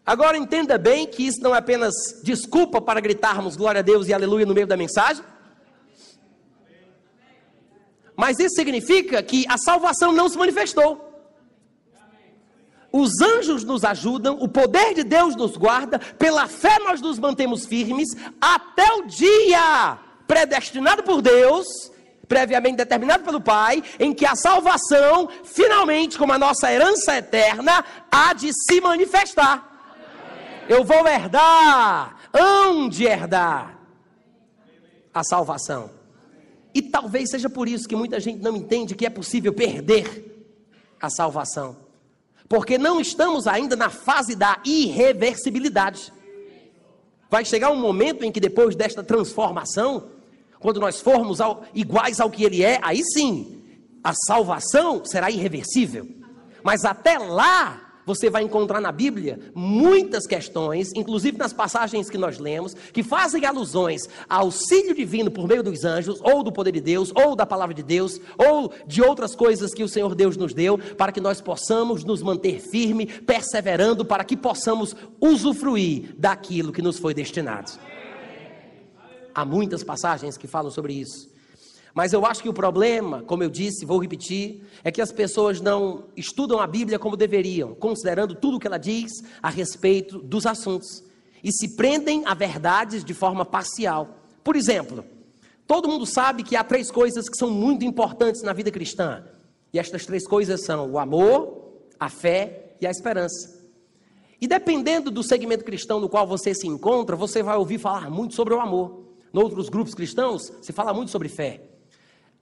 Agora entenda bem que isso não é apenas desculpa para gritarmos glória a Deus e aleluia no meio da mensagem. Mas isso significa que a salvação não se manifestou os anjos nos ajudam, o poder de Deus nos guarda, pela fé nós nos mantemos firmes, até o dia predestinado por Deus, previamente determinado pelo Pai, em que a salvação, finalmente, como a nossa herança eterna, há de se manifestar. Eu vou herdar, hão de herdar a salvação. E talvez seja por isso que muita gente não entende que é possível perder a salvação porque não estamos ainda na fase da irreversibilidade. Vai chegar um momento em que depois desta transformação, quando nós formos ao, iguais ao que ele é, aí sim, a salvação será irreversível. Mas até lá, você vai encontrar na Bíblia muitas questões, inclusive nas passagens que nós lemos, que fazem alusões ao auxílio divino por meio dos anjos, ou do poder de Deus, ou da palavra de Deus, ou de outras coisas que o Senhor Deus nos deu, para que nós possamos nos manter firme, perseverando, para que possamos usufruir daquilo que nos foi destinado. Há muitas passagens que falam sobre isso. Mas eu acho que o problema, como eu disse, vou repetir, é que as pessoas não estudam a Bíblia como deveriam, considerando tudo o que ela diz a respeito dos assuntos, e se prendem a verdades de forma parcial. Por exemplo, todo mundo sabe que há três coisas que são muito importantes na vida cristã, e estas três coisas são o amor, a fé e a esperança. E dependendo do segmento cristão no qual você se encontra, você vai ouvir falar muito sobre o amor. Em outros grupos cristãos, se fala muito sobre fé.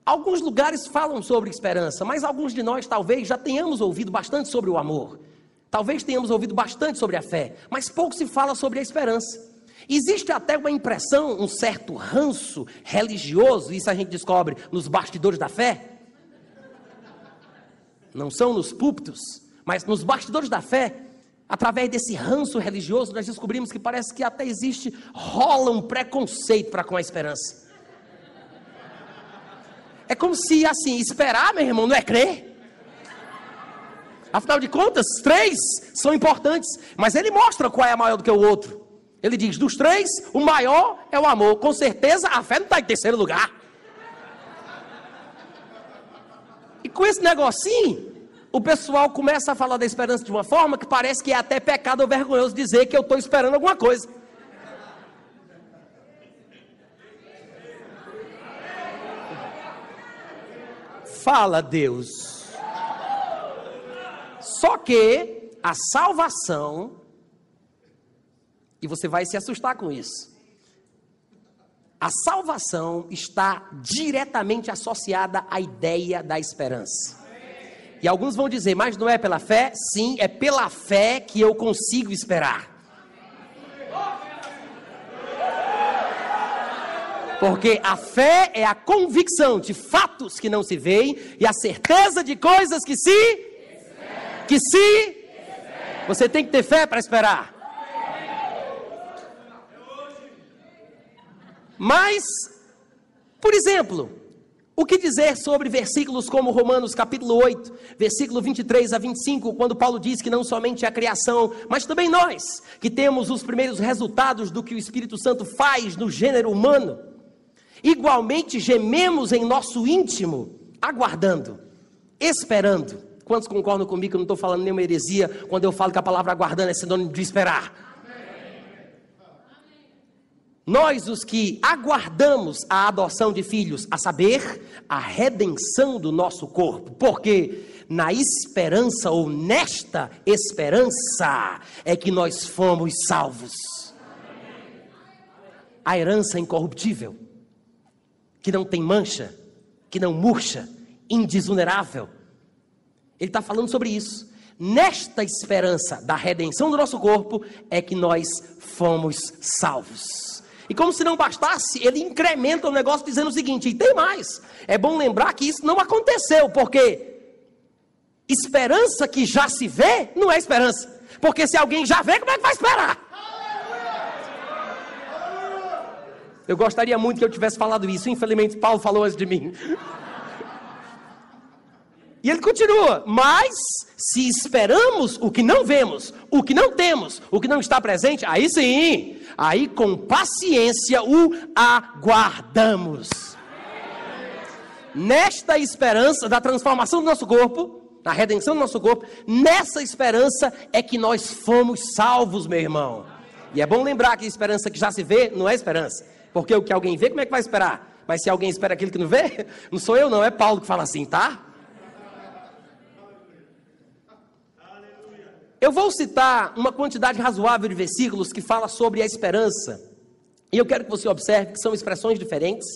Alguns lugares falam sobre esperança, mas alguns de nós talvez já tenhamos ouvido bastante sobre o amor. Talvez tenhamos ouvido bastante sobre a fé, mas pouco se fala sobre a esperança. Existe até uma impressão, um certo ranço religioso, isso a gente descobre nos bastidores da fé. Não são nos púlpitos, mas nos bastidores da fé. Através desse ranço religioso, nós descobrimos que parece que até existe, rola um preconceito para com a esperança. É como se assim, esperar, meu irmão, não é crer. Afinal de contas, três são importantes, mas ele mostra qual é maior do que o outro. Ele diz: dos três, o maior é o amor. Com certeza, a fé não está em terceiro lugar. E com esse negocinho, o pessoal começa a falar da esperança de uma forma que parece que é até pecado ou vergonhoso dizer que eu estou esperando alguma coisa. Fala, Deus. Só que a salvação, e você vai se assustar com isso, a salvação está diretamente associada à ideia da esperança. E alguns vão dizer, mas não é pela fé? Sim, é pela fé que eu consigo esperar. Porque a fé é a convicção de fatos que não se veem e a certeza de coisas que se que se você tem que ter fé para esperar. Mas, por exemplo, O que dizer sobre versículos como Romanos capítulo 8, versículo 23 a 25, quando Paulo diz que não somente a criação, mas também nós, que temos os primeiros resultados do que o Espírito Santo faz no gênero humano, igualmente gememos em nosso íntimo, aguardando, esperando. Quantos concordam comigo que eu não estou falando nenhuma heresia quando eu falo que a palavra aguardando é sinônimo de esperar? Nós, os que aguardamos a adoção de filhos, a saber, a redenção do nosso corpo, porque na esperança ou nesta esperança é que nós fomos salvos. A herança incorruptível, que não tem mancha, que não murcha, indisunerável. Ele está falando sobre isso. Nesta esperança da redenção do nosso corpo é que nós fomos salvos. E como se não bastasse, ele incrementa o negócio dizendo o seguinte: e tem mais. É bom lembrar que isso não aconteceu, porque esperança que já se vê não é esperança. Porque se alguém já vê, como é que vai esperar? Eu gostaria muito que eu tivesse falado isso. Infelizmente, Paulo falou antes de mim. E ele continua: Mas se esperamos o que não vemos, o que não temos, o que não está presente, aí sim, aí com paciência o aguardamos. Nesta esperança da transformação do nosso corpo, da redenção do nosso corpo, nessa esperança é que nós fomos salvos, meu irmão. E é bom lembrar que a esperança que já se vê não é esperança, porque o que alguém vê, como é que vai esperar? Mas se alguém espera aquilo que não vê, não sou eu, não, é Paulo que fala assim, tá? Eu vou citar uma quantidade razoável de versículos que fala sobre a esperança. E eu quero que você observe que são expressões diferentes.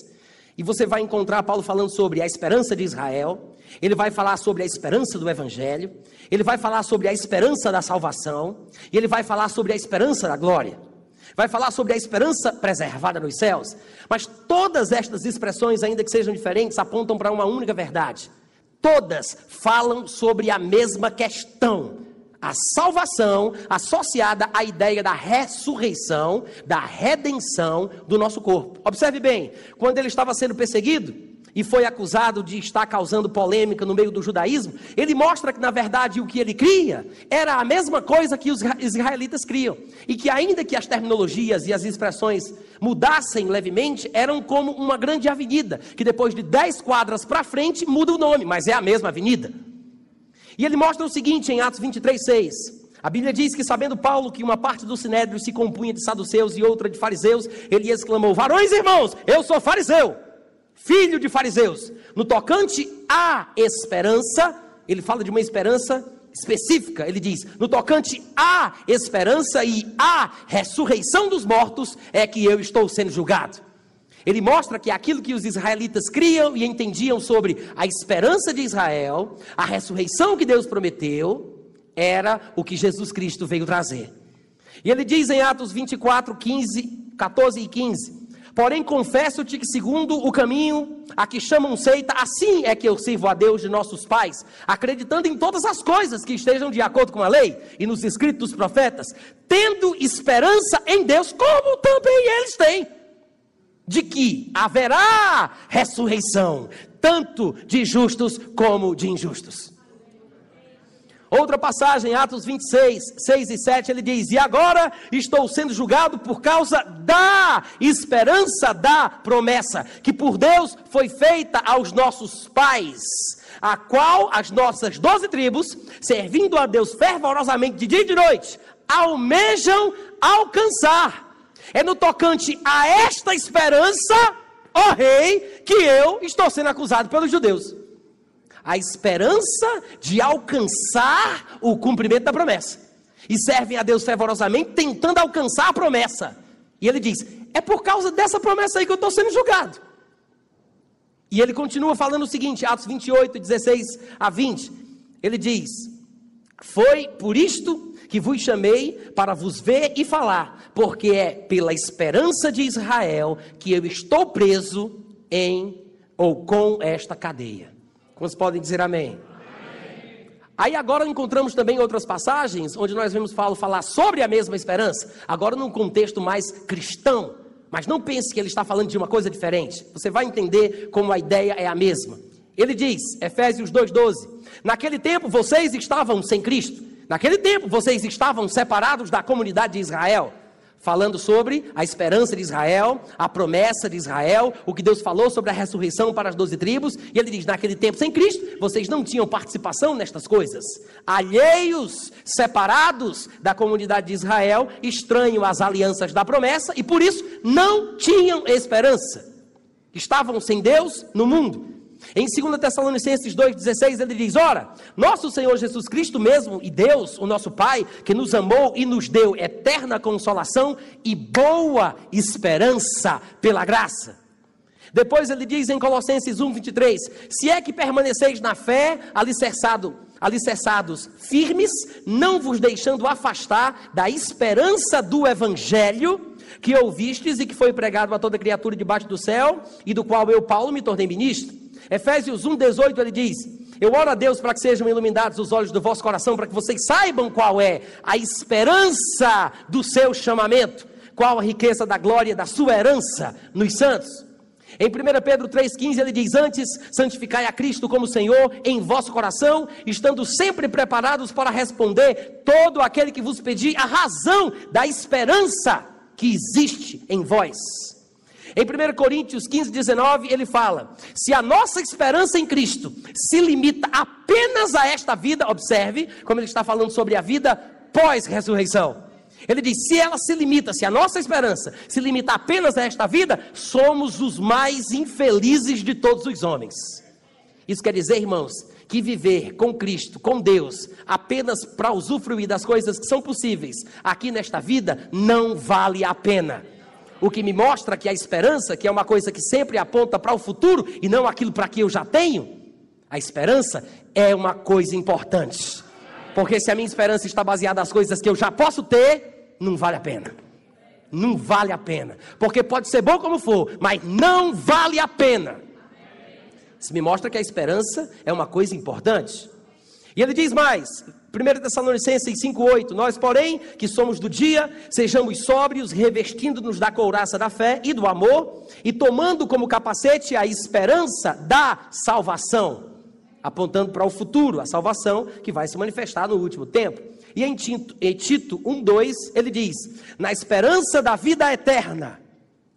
E você vai encontrar Paulo falando sobre a esperança de Israel, ele vai falar sobre a esperança do Evangelho, ele vai falar sobre a esperança da salvação, e ele vai falar sobre a esperança da glória. Vai falar sobre a esperança preservada nos céus. Mas todas estas expressões, ainda que sejam diferentes, apontam para uma única verdade. Todas falam sobre a mesma questão a salvação associada à ideia da ressurreição, da redenção do nosso corpo. Observe bem, quando ele estava sendo perseguido e foi acusado de estar causando polêmica no meio do judaísmo, ele mostra que na verdade o que ele cria era a mesma coisa que os israelitas criam, e que ainda que as terminologias e as expressões mudassem levemente, eram como uma grande avenida, que depois de dez quadras para frente muda o nome, mas é a mesma avenida. E ele mostra o seguinte em Atos 23, 6. A Bíblia diz que, sabendo Paulo que uma parte do sinédrio se compunha de saduceus e outra de fariseus, ele exclamou: Varões irmãos, eu sou fariseu, filho de fariseus. No tocante à esperança, ele fala de uma esperança específica, ele diz: no tocante à esperança e à ressurreição dos mortos, é que eu estou sendo julgado. Ele mostra que aquilo que os israelitas criam e entendiam sobre a esperança de Israel, a ressurreição que Deus prometeu, era o que Jesus Cristo veio trazer. E ele diz em Atos 24, 15, 14 e 15: Porém, confesso-te que, segundo o caminho a que chamam seita, assim é que eu sirvo a Deus de nossos pais, acreditando em todas as coisas que estejam de acordo com a lei e nos escritos dos profetas, tendo esperança em Deus, como também eles têm de que haverá ressurreição, tanto de justos como de injustos. Outra passagem, Atos 26, 6 e 7, ele diz: E agora estou sendo julgado por causa da esperança da promessa, que por Deus foi feita aos nossos pais, a qual as nossas doze tribos, servindo a Deus fervorosamente de dia e de noite, almejam alcançar é no tocante a esta esperança, ó rei, que eu estou sendo acusado pelos judeus. A esperança de alcançar o cumprimento da promessa. E servem a Deus fervorosamente tentando alcançar a promessa. E ele diz: é por causa dessa promessa aí que eu estou sendo julgado. E ele continua falando o seguinte, Atos 28, 16 a 20. Ele diz: Foi por isto que vos chamei para vos ver e falar, porque é pela esperança de Israel que eu estou preso em ou com esta cadeia. Quantos podem dizer amém? amém? Aí agora encontramos também outras passagens onde nós vemos Paulo falar sobre a mesma esperança, agora num contexto mais cristão, Mas não pense que ele está falando de uma coisa diferente. Você vai entender como a ideia é a mesma. Ele diz, Efésios 2,12: Naquele tempo vocês estavam sem Cristo. Naquele tempo vocês estavam separados da comunidade de Israel falando sobre a esperança de Israel, a promessa de Israel, o que Deus falou sobre a ressurreição para as doze tribos, e ele diz: naquele tempo sem Cristo, vocês não tinham participação nestas coisas, alheios, separados da comunidade de Israel, estranho às alianças da promessa, e por isso não tinham esperança. Estavam sem Deus no mundo, em 2 Tessalonicenses 2,16 ele diz: Ora, nosso Senhor Jesus Cristo mesmo e Deus, o nosso Pai, que nos amou e nos deu eterna consolação e boa esperança pela graça. Depois ele diz em Colossenses 1,23: Se é que permaneceis na fé, alicerçado, alicerçados firmes, não vos deixando afastar da esperança do Evangelho que ouvistes e que foi pregado a toda criatura debaixo do céu, e do qual eu, Paulo, me tornei ministro. Efésios 1,18 ele diz: Eu oro a Deus para que sejam iluminados os olhos do vosso coração, para que vocês saibam qual é a esperança do seu chamamento, qual a riqueza da glória da sua herança nos santos. Em 1 Pedro 3,15 ele diz: Antes, santificai a Cristo como Senhor em vosso coração, estando sempre preparados para responder todo aquele que vos pedir a razão da esperança que existe em vós. Em 1 Coríntios 15, 19, ele fala: se a nossa esperança em Cristo se limita apenas a esta vida, observe como ele está falando sobre a vida pós-ressurreição. Ele diz: se ela se limita, se a nossa esperança se limita apenas a esta vida, somos os mais infelizes de todos os homens. Isso quer dizer, irmãos, que viver com Cristo, com Deus, apenas para usufruir das coisas que são possíveis aqui nesta vida, não vale a pena. O que me mostra que a esperança, que é uma coisa que sempre aponta para o futuro e não aquilo para que eu já tenho, a esperança é uma coisa importante. Porque se a minha esperança está baseada nas coisas que eu já posso ter, não vale a pena. Não vale a pena. Porque pode ser bom como for, mas não vale a pena. Isso me mostra que a esperança é uma coisa importante. E ele diz mais, 1 Tessalonicenses 5,8: Nós, porém, que somos do dia, sejamos sóbrios, revestindo-nos da couraça da fé e do amor, e tomando como capacete a esperança da salvação, apontando para o futuro, a salvação que vai se manifestar no último tempo. E em Tito, em Tito 1,2 ele diz: Na esperança da vida eterna,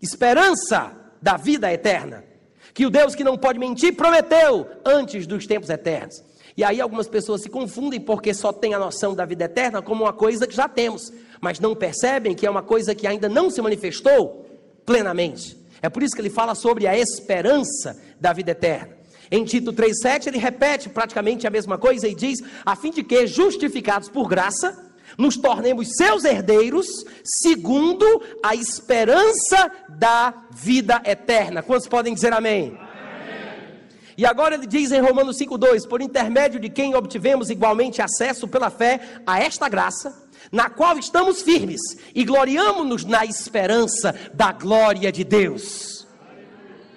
esperança da vida eterna, que o Deus que não pode mentir prometeu antes dos tempos eternos e aí algumas pessoas se confundem porque só têm a noção da vida eterna como uma coisa que já temos, mas não percebem que é uma coisa que ainda não se manifestou plenamente. É por isso que ele fala sobre a esperança da vida eterna. Em Tito 3,7 ele repete praticamente a mesma coisa e diz: a fim de que, justificados por graça, nos tornemos seus herdeiros, segundo a esperança da vida eterna. Quantos podem dizer amém? E agora ele diz em Romanos 5,2: Por intermédio de quem obtivemos igualmente acesso pela fé a esta graça, na qual estamos firmes e gloriamos-nos na esperança da glória de Deus.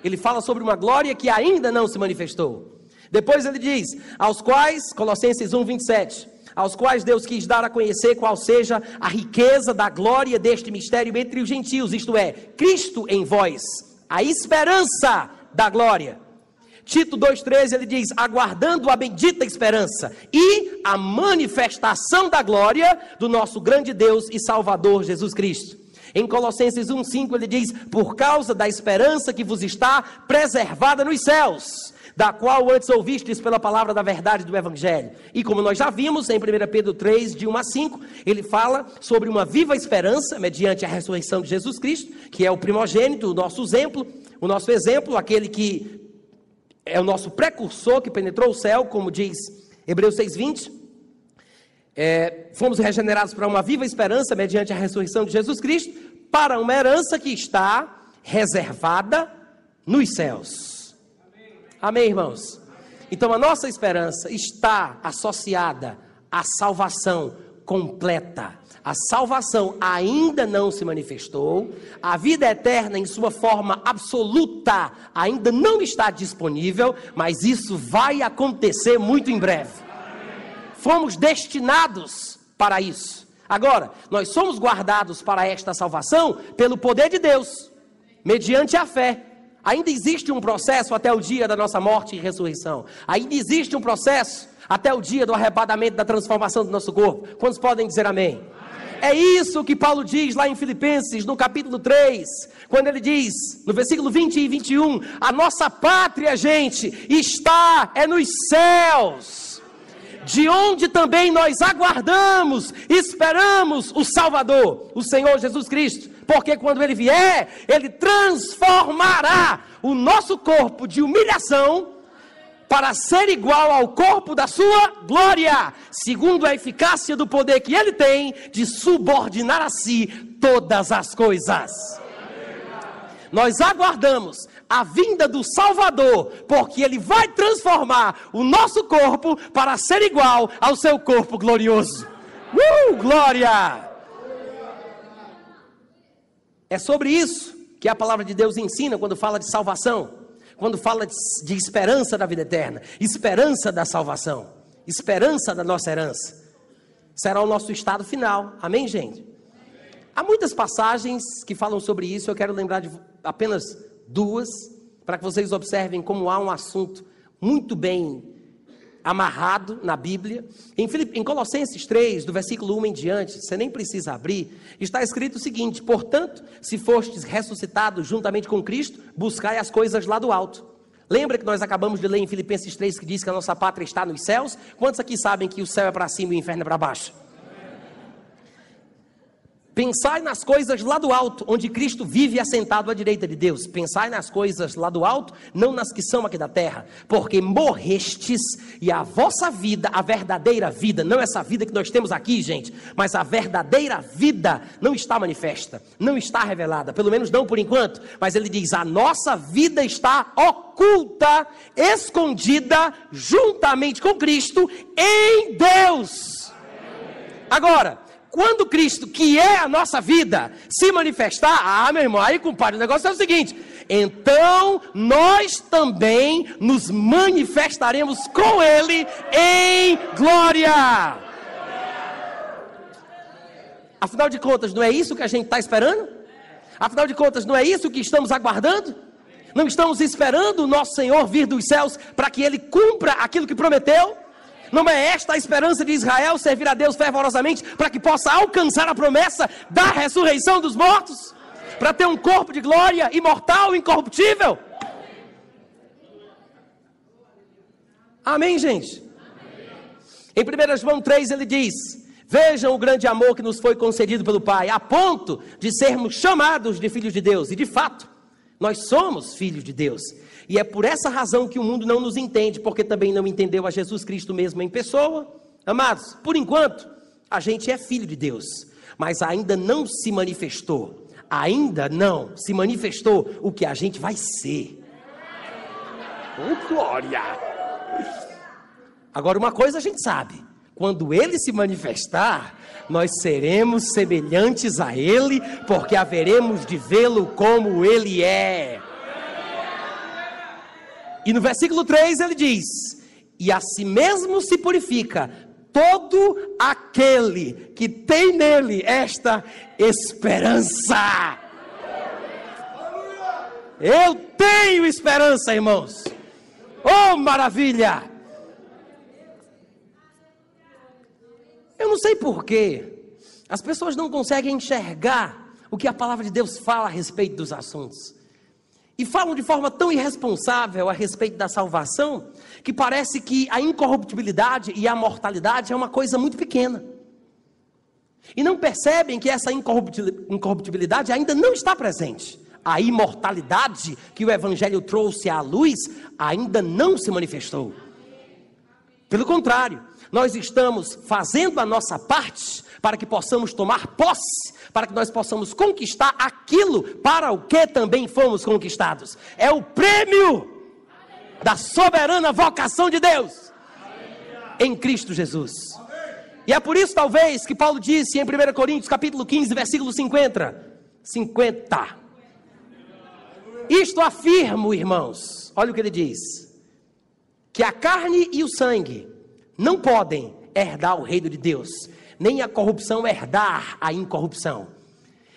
Ele fala sobre uma glória que ainda não se manifestou. Depois ele diz: Aos quais, Colossenses 1,27 aos quais Deus quis dar a conhecer qual seja a riqueza da glória deste mistério entre os gentios, isto é, Cristo em vós, a esperança da glória. Tito 2,13 ele diz: aguardando a bendita esperança e a manifestação da glória do nosso grande Deus e Salvador Jesus Cristo. Em Colossenses 1,5 ele diz: por causa da esperança que vos está preservada nos céus, da qual antes ouvistes pela palavra da verdade do Evangelho. E como nós já vimos em 1 Pedro 3, de 1 a 5, ele fala sobre uma viva esperança mediante a ressurreição de Jesus Cristo, que é o primogênito, o nosso exemplo, o nosso exemplo, aquele que é o nosso precursor que penetrou o céu, como diz Hebreus 6,20. É, fomos regenerados para uma viva esperança mediante a ressurreição de Jesus Cristo, para uma herança que está reservada nos céus. Amém, irmãos? Então a nossa esperança está associada à salvação completa a salvação ainda não se manifestou, a vida eterna em sua forma absoluta ainda não está disponível, mas isso vai acontecer muito em breve. Fomos destinados para isso. Agora, nós somos guardados para esta salvação pelo poder de Deus. mediante a fé. Ainda existe um processo até o dia da nossa morte e ressurreição. Ainda existe um processo até o dia do arrebatamento, da transformação do nosso corpo. Quantos podem dizer amém? É isso que Paulo diz lá em Filipenses, no capítulo 3, quando ele diz, no versículo 20 e 21, a nossa pátria, gente, está é nos céus, de onde também nós aguardamos, esperamos o Salvador, o Senhor Jesus Cristo, porque quando ele vier, ele transformará o nosso corpo de humilhação para ser igual ao corpo da sua glória, segundo a eficácia do poder que ele tem de subordinar a si todas as coisas. Nós aguardamos a vinda do Salvador, porque ele vai transformar o nosso corpo para ser igual ao seu corpo glorioso. Uh, glória! É sobre isso que a palavra de Deus ensina quando fala de salvação quando fala de, de esperança da vida eterna, esperança da salvação, esperança da nossa herança. Será o nosso estado final. Amém, gente? Há muitas passagens que falam sobre isso, eu quero lembrar de apenas duas, para que vocês observem como há um assunto muito bem amarrado na Bíblia. Em, em, Colossenses 3, do versículo 1 em diante, você nem precisa abrir, está escrito o seguinte: Portanto, se fostes ressuscitados juntamente com Cristo, buscai as coisas lá do alto. Lembra que nós acabamos de ler em Filipenses 3 que diz que a nossa pátria está nos céus? Quantos aqui sabem que o céu é para cima e o inferno é para baixo? Pensai nas coisas lá do alto, onde Cristo vive assentado à direita de Deus. Pensai nas coisas lá do alto, não nas que são aqui da terra. Porque morrestes e a vossa vida, a verdadeira vida, não essa vida que nós temos aqui, gente, mas a verdadeira vida não está manifesta, não está revelada, pelo menos não por enquanto. Mas ele diz: a nossa vida está oculta, escondida, juntamente com Cristo, em Deus. Agora, quando Cristo, que é a nossa vida, se manifestar, ah, meu irmão, aí, compadre, o negócio é o seguinte: então nós também nos manifestaremos com Ele em glória. Afinal de contas, não é isso que a gente está esperando? Afinal de contas, não é isso que estamos aguardando? Não estamos esperando o nosso Senhor vir dos céus para que Ele cumpra aquilo que prometeu? Não é esta a esperança de Israel servir a Deus fervorosamente para que possa alcançar a promessa da ressurreição dos mortos? Para ter um corpo de glória imortal, incorruptível? Amém, gente? Em 1 João 3 ele diz: Vejam o grande amor que nos foi concedido pelo Pai, a ponto de sermos chamados de filhos de Deus, e de fato, nós somos filhos de Deus. E é por essa razão que o mundo não nos entende, porque também não entendeu a Jesus Cristo mesmo em pessoa. Amados, por enquanto, a gente é filho de Deus, mas ainda não se manifestou. Ainda não se manifestou o que a gente vai ser. Oh, glória! Agora, uma coisa a gente sabe: quando ele se manifestar, nós seremos semelhantes a ele, porque haveremos de vê-lo como ele é. E no versículo 3 ele diz: E a si mesmo se purifica todo aquele que tem nele esta esperança. Eu tenho esperança, irmãos. Oh, maravilha! Eu não sei porquê. As pessoas não conseguem enxergar o que a palavra de Deus fala a respeito dos assuntos e falam de forma tão irresponsável a respeito da salvação, que parece que a incorruptibilidade e a mortalidade é uma coisa muito pequena. E não percebem que essa incorruptibilidade ainda não está presente. A imortalidade que o Evangelho trouxe à luz ainda não se manifestou. Pelo contrário, nós estamos fazendo a nossa parte para que possamos tomar posse, para que nós possamos conquistar aquilo para o que também fomos conquistados. É o prêmio da soberana vocação de Deus em Cristo Jesus. E é por isso, talvez, que Paulo disse em 1 Coríntios, capítulo 15, versículo 50. 50. Isto afirmo, irmãos, olha o que ele diz: que a carne e o sangue não podem herdar o reino de Deus, nem a corrupção herdar a incorrupção.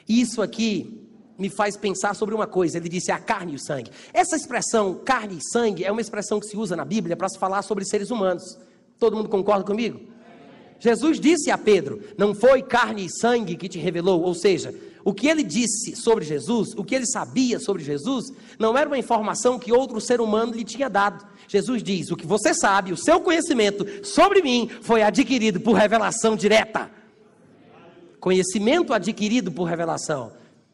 Isso aqui me faz pensar sobre uma coisa. Ele disse a carne e o sangue. Essa expressão carne e sangue é uma expressão que se usa na Bíblia para se falar sobre seres humanos. Todo mundo concorda comigo? Jesus disse a Pedro: Não foi carne e sangue que te revelou, ou seja, o que ele disse sobre Jesus, o que ele sabia sobre Jesus, não era uma informação que outro ser humano lhe tinha dado. Jesus diz: O que você sabe, o seu conhecimento sobre mim foi adquirido por revelação direta. Conhecimento adquirido por revelação.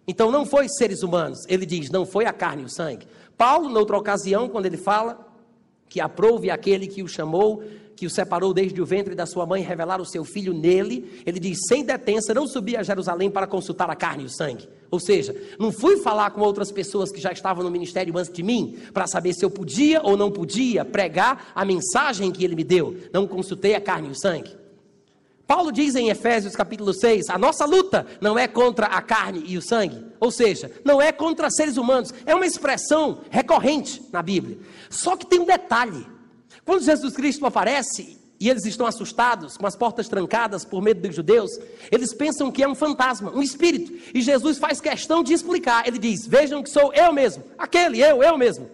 Então não foi seres humanos. Ele diz: Não foi a carne e o sangue. Paulo, noutra ocasião, quando ele fala que aprove aquele que o chamou, que o separou desde o ventre da sua mãe, revelar o seu filho nele, ele diz: sem detença, não subi a Jerusalém para consultar a carne e o sangue. Ou seja, não fui falar com outras pessoas que já estavam no ministério antes de mim, para saber se eu podia ou não podia pregar a mensagem que ele me deu. Não consultei a carne e o sangue. Paulo diz em Efésios capítulo 6: a nossa luta não é contra a carne e o sangue, ou seja, não é contra seres humanos, é uma expressão recorrente na Bíblia. Só que tem um detalhe. Quando Jesus Cristo aparece e eles estão assustados, com as portas trancadas por medo dos judeus, eles pensam que é um fantasma, um espírito. E Jesus faz questão de explicar. Ele diz: Vejam que sou eu mesmo, aquele, eu, eu mesmo.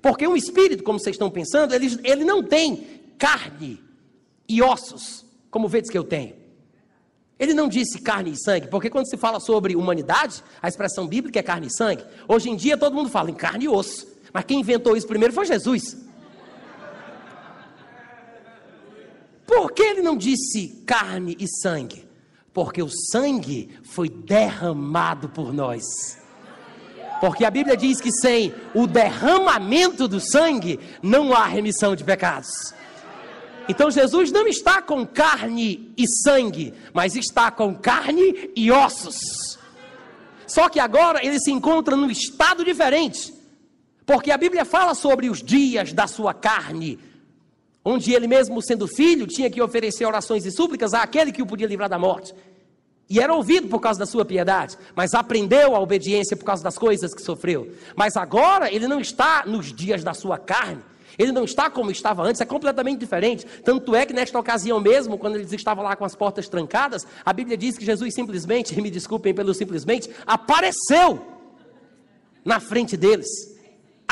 Porque um espírito, como vocês estão pensando, ele, ele não tem carne e ossos, como vedes que eu tenho. Ele não disse carne e sangue, porque quando se fala sobre humanidade, a expressão bíblica é carne e sangue. Hoje em dia todo mundo fala em carne e osso. Mas quem inventou isso primeiro foi Jesus. Por que ele não disse carne e sangue? Porque o sangue foi derramado por nós. Porque a Bíblia diz que sem o derramamento do sangue não há remissão de pecados. Então Jesus não está com carne e sangue, mas está com carne e ossos. Só que agora ele se encontra num estado diferente. Porque a Bíblia fala sobre os dias da sua carne, onde ele mesmo sendo filho tinha que oferecer orações e súplicas àquele que o podia livrar da morte. E era ouvido por causa da sua piedade, mas aprendeu a obediência por causa das coisas que sofreu. Mas agora ele não está nos dias da sua carne, ele não está como estava antes, é completamente diferente. Tanto é que nesta ocasião mesmo, quando eles estavam lá com as portas trancadas, a Bíblia diz que Jesus simplesmente, me desculpem pelo simplesmente, apareceu na frente deles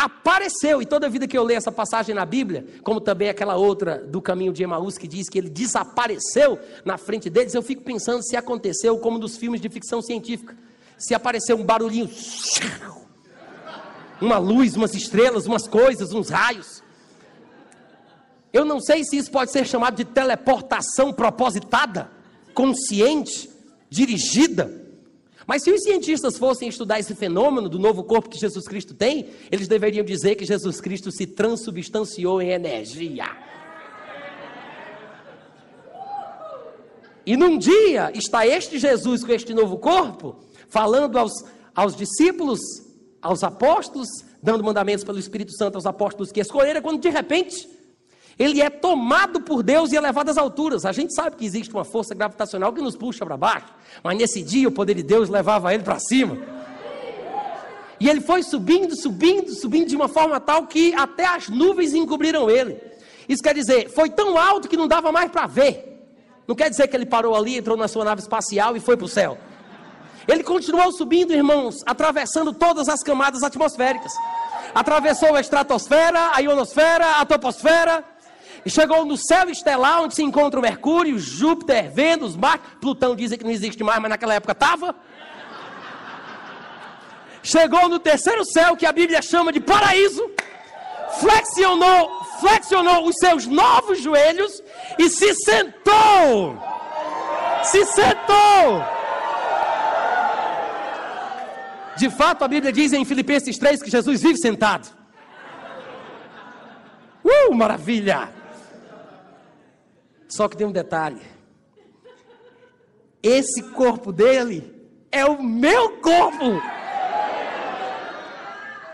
apareceu. E toda vida que eu leio essa passagem na Bíblia, como também aquela outra do caminho de Emaús que diz que ele desapareceu na frente deles, eu fico pensando se aconteceu como nos filmes de ficção científica. Se apareceu um barulhinho, uma luz, umas estrelas, umas coisas, uns raios. Eu não sei se isso pode ser chamado de teleportação propositada, consciente, dirigida. Mas se os cientistas fossem estudar esse fenômeno do novo corpo que Jesus Cristo tem, eles deveriam dizer que Jesus Cristo se transubstanciou em energia. E num dia está este Jesus com este novo corpo, falando aos, aos discípulos, aos apóstolos, dando mandamentos pelo Espírito Santo aos apóstolos que escolheram, quando de repente ele é tomado por Deus e é levado às alturas. A gente sabe que existe uma força gravitacional que nos puxa para baixo, mas nesse dia o poder de Deus levava ele para cima. E ele foi subindo, subindo, subindo de uma forma tal que até as nuvens encobriram ele. Isso quer dizer, foi tão alto que não dava mais para ver. Não quer dizer que ele parou ali, entrou na sua nave espacial e foi para o céu. Ele continuou subindo, irmãos, atravessando todas as camadas atmosféricas. Atravessou a estratosfera, a ionosfera, a toposfera, e chegou no céu estelar, onde se encontra Mercúrio, Júpiter, Vênus, Marte. Plutão dizem que não existe mais, mas naquela época estava. Chegou no terceiro céu, que a Bíblia chama de paraíso. Flexionou, flexionou os seus novos joelhos e se sentou. Se sentou. De fato, a Bíblia diz em Filipenses 3 que Jesus vive sentado. Uh, maravilha! Só que tem um detalhe: esse corpo dele é o meu corpo.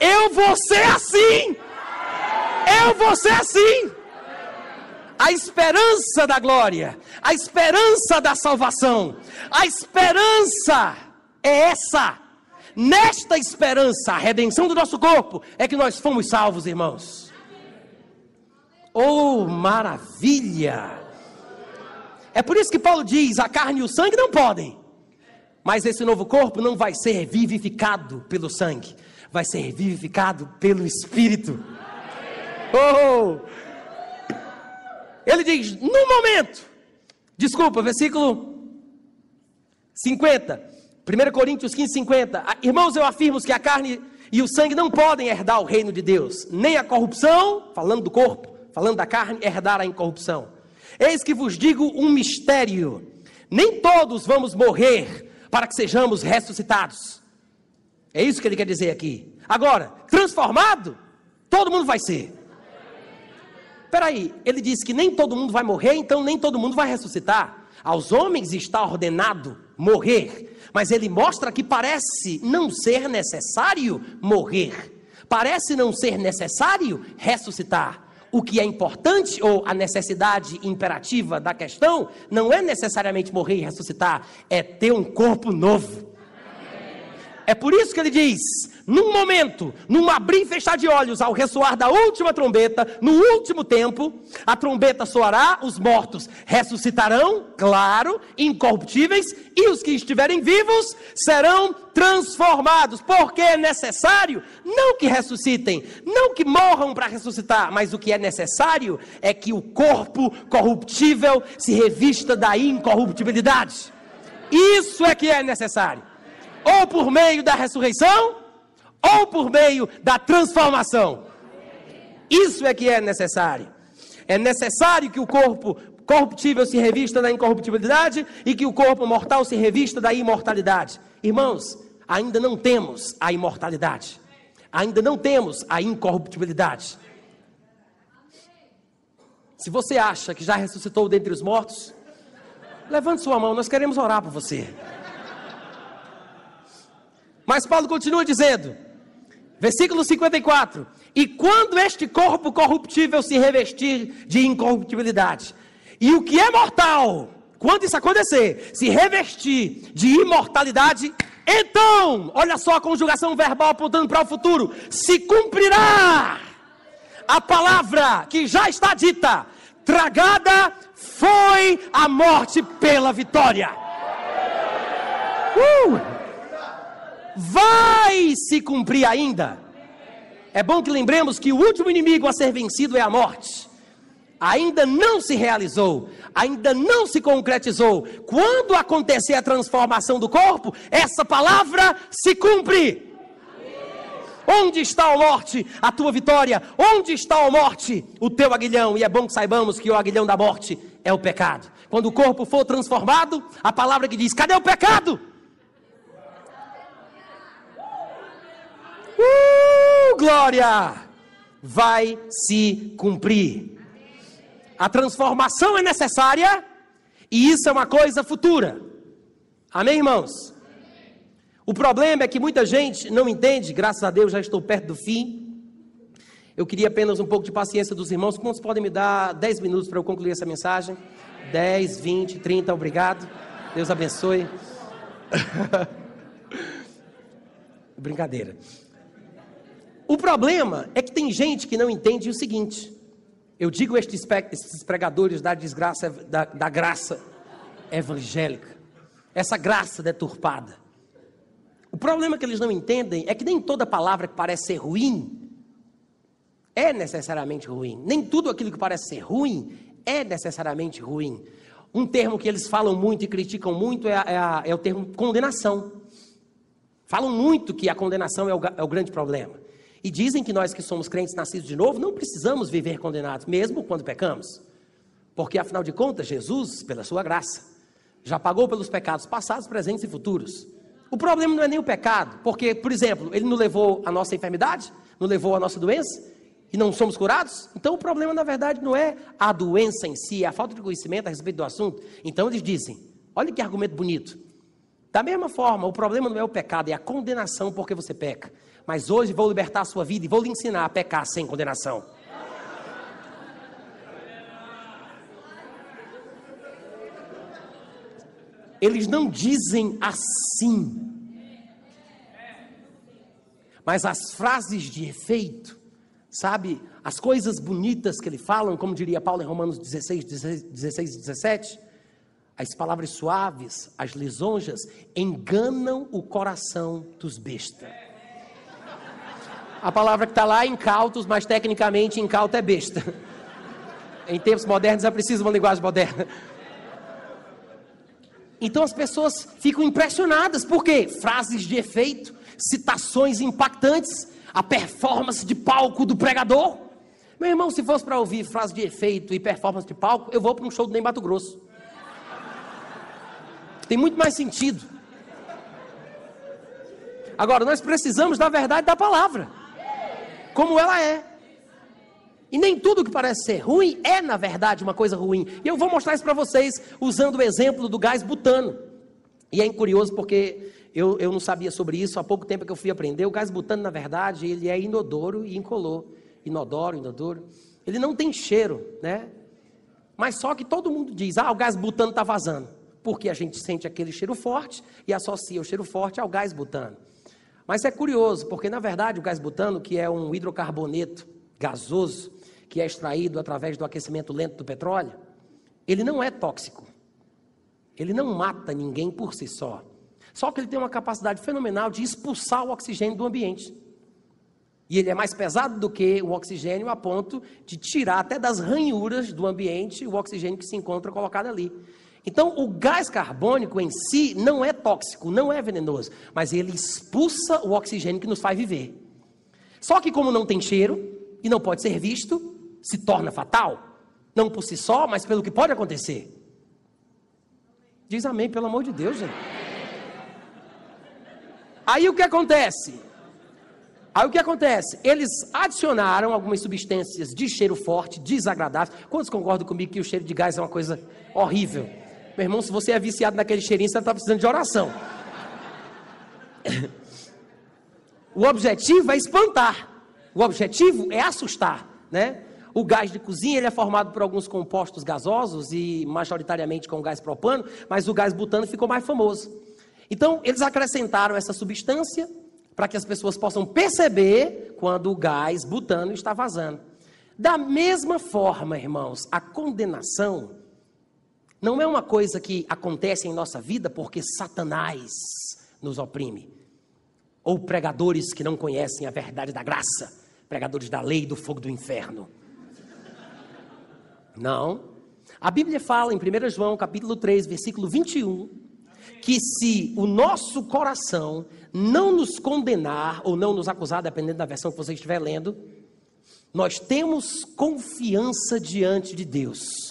Eu vou ser assim. Eu vou ser assim. A esperança da glória, a esperança da salvação, a esperança é essa. Nesta esperança, a redenção do nosso corpo, é que nós fomos salvos, irmãos. Oh, maravilha! É por isso que Paulo diz: a carne e o sangue não podem. Mas esse novo corpo não vai ser vivificado pelo sangue, vai ser vivificado pelo Espírito. Oh! Ele diz: no momento, desculpa, versículo 50, 1 Coríntios 15, 50. Irmãos, eu afirmo que a carne e o sangue não podem herdar o reino de Deus, nem a corrupção, falando do corpo, falando da carne, herdar a incorrupção. Eis que vos digo um mistério: nem todos vamos morrer para que sejamos ressuscitados. É isso que ele quer dizer aqui. Agora, transformado, todo mundo vai ser. Espera aí, ele disse que nem todo mundo vai morrer, então nem todo mundo vai ressuscitar. Aos homens está ordenado morrer, mas ele mostra que parece não ser necessário morrer. Parece não ser necessário ressuscitar. O que é importante, ou a necessidade imperativa da questão, não é necessariamente morrer e ressuscitar, é ter um corpo novo. É por isso que ele diz: num momento, num abrir e fechar de olhos, ao ressoar da última trombeta, no último tempo, a trombeta soará, os mortos ressuscitarão, claro, incorruptíveis, e os que estiverem vivos serão transformados, porque é necessário, não que ressuscitem, não que morram para ressuscitar, mas o que é necessário é que o corpo corruptível se revista da incorruptibilidade. Isso é que é necessário. Ou por meio da ressurreição, ou por meio da transformação. Isso é que é necessário. É necessário que o corpo corruptível se revista da incorruptibilidade e que o corpo mortal se revista da imortalidade. Irmãos, ainda não temos a imortalidade. Ainda não temos a incorruptibilidade. Se você acha que já ressuscitou dentre os mortos, levante sua mão, nós queremos orar por você. Mas Paulo continua dizendo: Versículo 54. E quando este corpo corruptível se revestir de incorruptibilidade, e o que é mortal, quando isso acontecer, se revestir de imortalidade, então, olha só a conjugação verbal apontando para o futuro, se cumprirá a palavra que já está dita: tragada foi a morte pela vitória. Uh! Vai se cumprir ainda. É bom que lembremos que o último inimigo a ser vencido é a morte. Ainda não se realizou, ainda não se concretizou. Quando acontecer a transformação do corpo, essa palavra se cumpre. Onde está a morte, a tua vitória? Onde está a morte, o teu aguilhão? E é bom que saibamos que o aguilhão da morte é o pecado. Quando o corpo for transformado, a palavra que diz: cadê o pecado? Uh, glória! Vai se cumprir. A transformação é necessária e isso é uma coisa futura. Amém, irmãos? O problema é que muita gente não entende, graças a Deus já estou perto do fim. Eu queria apenas um pouco de paciência dos irmãos. Quantos podem me dar 10 minutos para eu concluir essa mensagem? 10, 20, 30, obrigado. Deus abençoe. Brincadeira. O problema é que tem gente que não entende o seguinte. Eu digo estes, pregadores da desgraça, da, da graça evangélica, essa graça deturpada. O problema que eles não entendem é que nem toda palavra que parece ser ruim é necessariamente ruim. Nem tudo aquilo que parece ser ruim é necessariamente ruim. Um termo que eles falam muito e criticam muito é, é, é o termo condenação. Falam muito que a condenação é o, é o grande problema. E dizem que nós que somos crentes nascidos de novo não precisamos viver condenados, mesmo quando pecamos. Porque afinal de contas, Jesus, pela sua graça, já pagou pelos pecados passados, presentes e futuros. O problema não é nem o pecado, porque, por exemplo, ele não levou a nossa enfermidade, não levou a nossa doença, e não somos curados? Então o problema, na verdade, não é a doença em si, é a falta de conhecimento a respeito do assunto. Então eles dizem: olha que argumento bonito. Da mesma forma, o problema não é o pecado, é a condenação porque você peca mas hoje vou libertar a sua vida e vou lhe ensinar a pecar sem condenação. Eles não dizem assim. Mas as frases de efeito, sabe, as coisas bonitas que ele falam, como diria Paulo em Romanos 16, 16 e 17, as palavras suaves, as lisonjas, enganam o coração dos bestas. A palavra que está lá é incautos, mas tecnicamente incauto é besta. Em tempos modernos é preciso uma linguagem moderna. Então as pessoas ficam impressionadas, por quê? Frases de efeito, citações impactantes, a performance de palco do pregador. Meu irmão, se fosse para ouvir frase de efeito e performance de palco, eu vou para um show do Ney Mato Grosso. Tem muito mais sentido. Agora, nós precisamos da verdade da palavra, como ela é. E nem tudo que parece ser ruim é, na verdade, uma coisa ruim. E eu vou mostrar isso para vocês usando o exemplo do gás butano. E é curioso porque eu, eu não sabia sobre isso, há pouco tempo que eu fui aprender. O gás butano, na verdade, ele é inodoro e incolor. Inodoro, inodoro. Ele não tem cheiro, né? Mas só que todo mundo diz, ah, o gás butano está vazando. Porque a gente sente aquele cheiro forte e associa o cheiro forte ao gás butano. Mas é curioso, porque na verdade o gás butano, que é um hidrocarboneto gasoso, que é extraído através do aquecimento lento do petróleo, ele não é tóxico. Ele não mata ninguém por si só. Só que ele tem uma capacidade fenomenal de expulsar o oxigênio do ambiente. E ele é mais pesado do que o oxigênio a ponto de tirar até das ranhuras do ambiente o oxigênio que se encontra colocado ali. Então, o gás carbônico em si não é tóxico, não é venenoso, mas ele expulsa o oxigênio que nos faz viver. Só que, como não tem cheiro e não pode ser visto, se torna fatal, não por si só, mas pelo que pode acontecer. Diz amém, pelo amor de Deus, gente. Aí o que acontece? Aí o que acontece? Eles adicionaram algumas substâncias de cheiro forte, desagradáveis. Quantos concordam comigo que o cheiro de gás é uma coisa horrível? Meu irmão, se você é viciado naquele cheirinho, você está precisando de oração. O objetivo é espantar. O objetivo é assustar, né? O gás de cozinha ele é formado por alguns compostos gasosos e majoritariamente com gás propano, mas o gás butano ficou mais famoso. Então, eles acrescentaram essa substância para que as pessoas possam perceber quando o gás butano está vazando. Da mesma forma, irmãos, a condenação não é uma coisa que acontece em nossa vida porque Satanás nos oprime. Ou pregadores que não conhecem a verdade da graça, pregadores da lei do fogo do inferno. Não. A Bíblia fala em 1 João, capítulo 3, versículo 21, que se o nosso coração não nos condenar ou não nos acusar, dependendo da versão que você estiver lendo, nós temos confiança diante de Deus.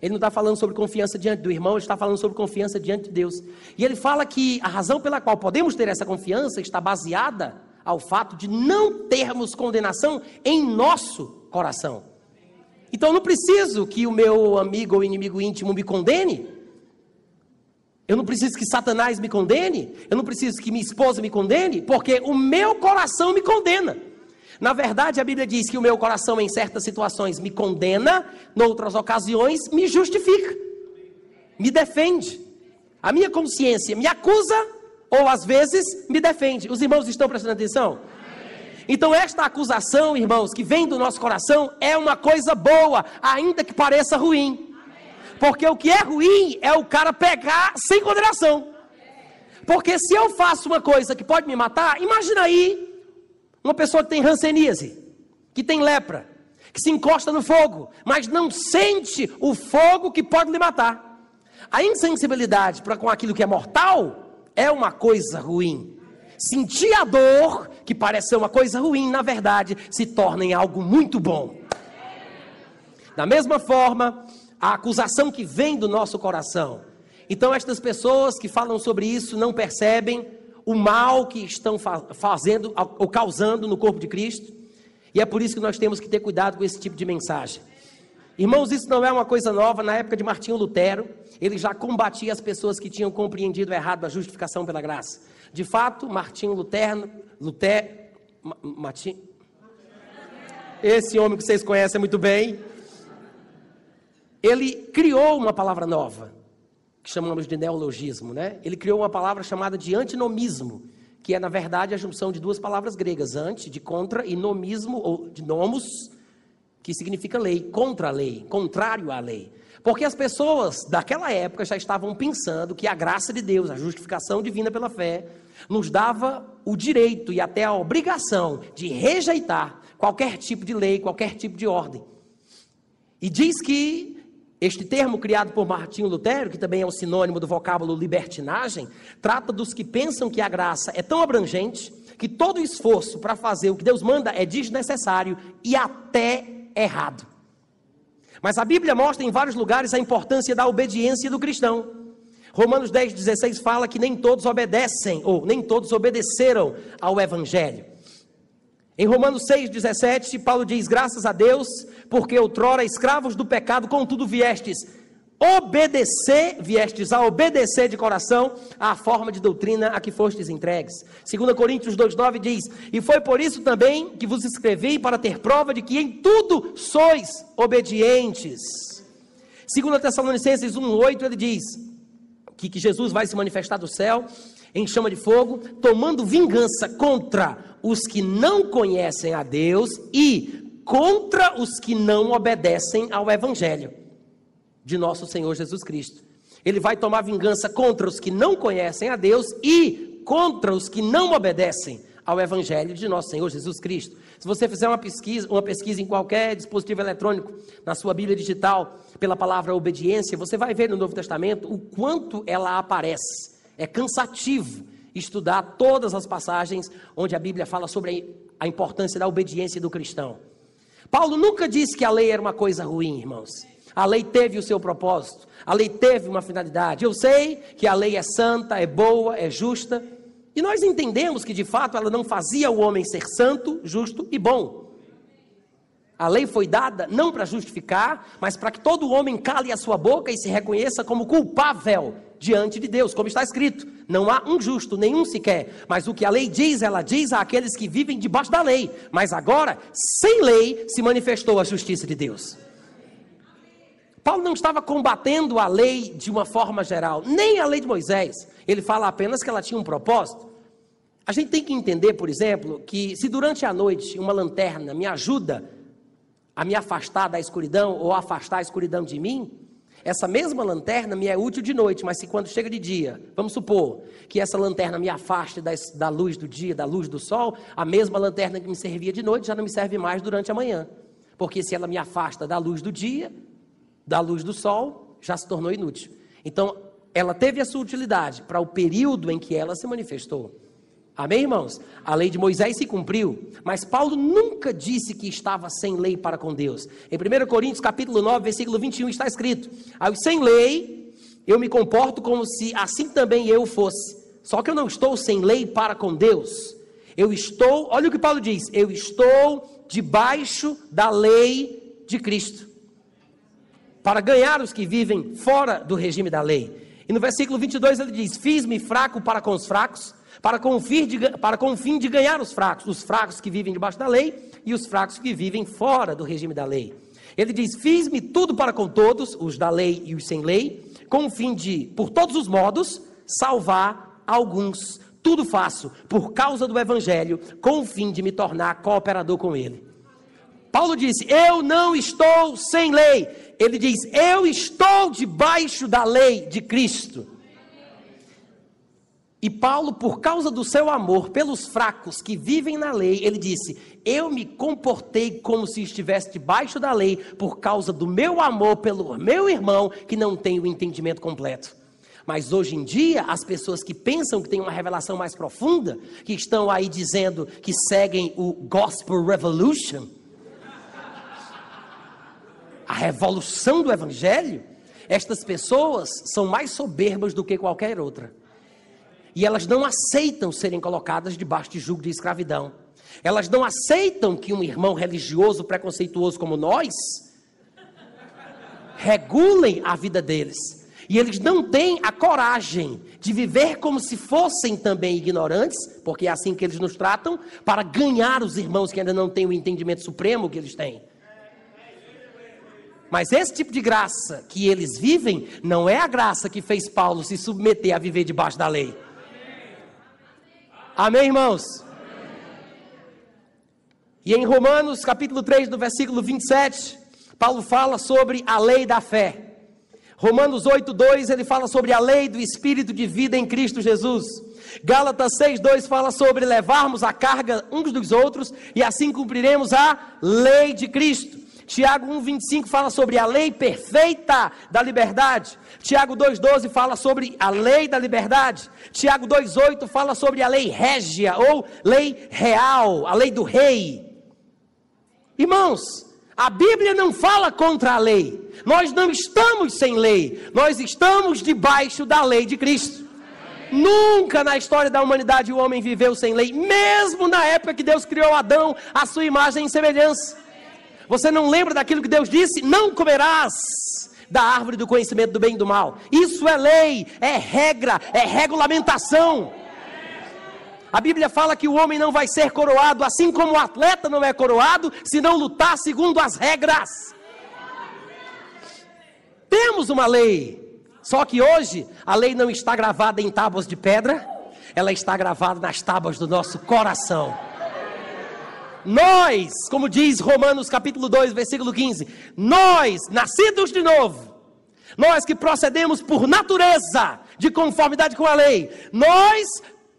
Ele não está falando sobre confiança diante do irmão, ele está falando sobre confiança diante de Deus. E ele fala que a razão pela qual podemos ter essa confiança está baseada ao fato de não termos condenação em nosso coração. Então não preciso que o meu amigo ou inimigo íntimo me condene. Eu não preciso que Satanás me condene. Eu não preciso que minha esposa me condene, porque o meu coração me condena. Na verdade, a Bíblia diz que o meu coração, em certas situações, me condena, em outras ocasiões, me justifica, me defende. A minha consciência me acusa, ou às vezes me defende. Os irmãos estão prestando atenção? Então, esta acusação, irmãos, que vem do nosso coração, é uma coisa boa, ainda que pareça ruim. Porque o que é ruim é o cara pegar sem condenação. Porque se eu faço uma coisa que pode me matar, imagina aí uma pessoa que tem ranceníase, que tem lepra, que se encosta no fogo, mas não sente o fogo que pode lhe matar. A insensibilidade para com aquilo que é mortal é uma coisa ruim. Sentir a dor, que parece ser uma coisa ruim, na verdade, se torna em algo muito bom. Da mesma forma, a acusação que vem do nosso coração. Então, estas pessoas que falam sobre isso não percebem o mal que estão fazendo ou causando no corpo de Cristo. E é por isso que nós temos que ter cuidado com esse tipo de mensagem. Irmãos, isso não é uma coisa nova. Na época de Martinho Lutero, ele já combatia as pessoas que tinham compreendido errado a justificação pela graça. De fato, Martinho Lutero, Lutero, Martim, esse homem que vocês conhecem muito bem, ele criou uma palavra nova, que chamamos de neologismo, né? Ele criou uma palavra chamada de antinomismo, que é na verdade a junção de duas palavras gregas, anti de contra e nomismo ou de nomos, que significa lei, contra a lei, contrário à lei. Porque as pessoas daquela época já estavam pensando que a graça de Deus, a justificação divina pela fé, nos dava o direito e até a obrigação de rejeitar qualquer tipo de lei, qualquer tipo de ordem. E diz que este termo criado por Martinho Lutero, que também é um sinônimo do vocábulo libertinagem, trata dos que pensam que a graça é tão abrangente que todo esforço para fazer o que Deus manda é desnecessário e até errado. Mas a Bíblia mostra em vários lugares a importância da obediência do cristão. Romanos 10, 16 fala que nem todos obedecem, ou nem todos obedeceram ao Evangelho. Em Romanos 6, 17, Paulo diz: Graças a Deus, porque outrora escravos do pecado, contudo viestes obedecer, viestes a obedecer de coração à forma de doutrina a que fostes entregues. 2 Coríntios 2,9 diz: E foi por isso também que vos escrevi para ter prova de que em tudo sois obedientes. 2 Tessalonicenses 1,8 ele diz: que, que Jesus vai se manifestar do céu em chama de fogo, tomando vingança contra os que não conhecem a Deus e contra os que não obedecem ao Evangelho de nosso Senhor Jesus Cristo. Ele vai tomar vingança contra os que não conhecem a Deus e contra os que não obedecem ao Evangelho de nosso Senhor Jesus Cristo. Se você fizer uma pesquisa, uma pesquisa em qualquer dispositivo eletrônico, na sua Bíblia digital, pela palavra obediência, você vai ver no Novo Testamento o quanto ela aparece. É cansativo estudar todas as passagens onde a Bíblia fala sobre a importância da obediência do cristão. Paulo nunca disse que a lei era uma coisa ruim, irmãos. A lei teve o seu propósito, a lei teve uma finalidade. Eu sei que a lei é santa, é boa, é justa, e nós entendemos que de fato ela não fazia o homem ser santo, justo e bom. A lei foi dada não para justificar, mas para que todo homem cale a sua boca e se reconheça como culpável diante de Deus, como está escrito: não há um justo, nenhum sequer. Mas o que a lei diz, ela diz àqueles que vivem debaixo da lei. Mas agora, sem lei, se manifestou a justiça de Deus. Paulo não estava combatendo a lei de uma forma geral, nem a lei de Moisés. Ele fala apenas que ela tinha um propósito. A gente tem que entender, por exemplo, que se durante a noite uma lanterna me ajuda a me afastar da escuridão ou afastar a escuridão de mim, essa mesma lanterna me é útil de noite, mas se quando chega de dia, vamos supor que essa lanterna me afaste da, da luz do dia, da luz do sol, a mesma lanterna que me servia de noite já não me serve mais durante a manhã. Porque se ela me afasta da luz do dia, da luz do sol, já se tornou inútil. Então, ela teve a sua utilidade para o período em que ela se manifestou. Amém, irmãos? A lei de Moisés se cumpriu, mas Paulo nunca disse que estava sem lei para com Deus. Em 1 Coríntios capítulo 9, versículo 21 está escrito: "Aí sem lei, eu me comporto como se assim também eu fosse. Só que eu não estou sem lei para com Deus. Eu estou, olha o que Paulo diz: eu estou debaixo da lei de Cristo. Para ganhar os que vivem fora do regime da lei. E no versículo 22 ele diz: Fiz-me fraco para com os fracos, para com, o fim de, para com fim de ganhar os fracos, os fracos que vivem debaixo da lei e os fracos que vivem fora do regime da lei. Ele diz: Fiz-me tudo para com todos, os da lei e os sem lei, com o fim de, por todos os modos, salvar alguns. Tudo faço por causa do evangelho, com o fim de me tornar cooperador com ele. Paulo disse: Eu não estou sem lei. Ele diz: Eu estou debaixo da lei de Cristo. E Paulo, por causa do seu amor pelos fracos que vivem na lei, ele disse: Eu me comportei como se estivesse debaixo da lei, por causa do meu amor pelo meu irmão que não tem o entendimento completo. Mas hoje em dia, as pessoas que pensam que têm uma revelação mais profunda, que estão aí dizendo que seguem o Gospel Revolution, a revolução do Evangelho, estas pessoas são mais soberbas do que qualquer outra. E elas não aceitam serem colocadas debaixo de julgo de escravidão. Elas não aceitam que um irmão religioso preconceituoso como nós regulem a vida deles. E eles não têm a coragem de viver como se fossem também ignorantes, porque é assim que eles nos tratam, para ganhar os irmãos que ainda não têm o entendimento supremo que eles têm. Mas esse tipo de graça que eles vivem não é a graça que fez Paulo se submeter a viver debaixo da lei. Amém, irmãos? E em Romanos, capítulo 3, no versículo 27, Paulo fala sobre a lei da fé. Romanos 8:2 ele fala sobre a lei do espírito de vida em Cristo Jesus. Gálatas 6:2 fala sobre levarmos a carga uns dos outros e assim cumpriremos a lei de Cristo. Tiago 1,25 fala sobre a lei perfeita da liberdade. Tiago 2,12 fala sobre a lei da liberdade. Tiago 2,8 fala sobre a lei régia ou lei real, a lei do rei. Irmãos, a Bíblia não fala contra a lei. Nós não estamos sem lei, nós estamos debaixo da lei de Cristo. Nunca na história da humanidade o homem viveu sem lei, mesmo na época que Deus criou Adão, a sua imagem e semelhança. Você não lembra daquilo que Deus disse? Não comerás da árvore do conhecimento do bem e do mal. Isso é lei, é regra, é regulamentação. A Bíblia fala que o homem não vai ser coroado, assim como o atleta não é coroado, se não lutar segundo as regras. Temos uma lei, só que hoje a lei não está gravada em tábuas de pedra, ela está gravada nas tábuas do nosso coração. Nós, como diz Romanos capítulo 2, versículo 15, nós, nascidos de novo, nós que procedemos por natureza, de conformidade com a lei, nós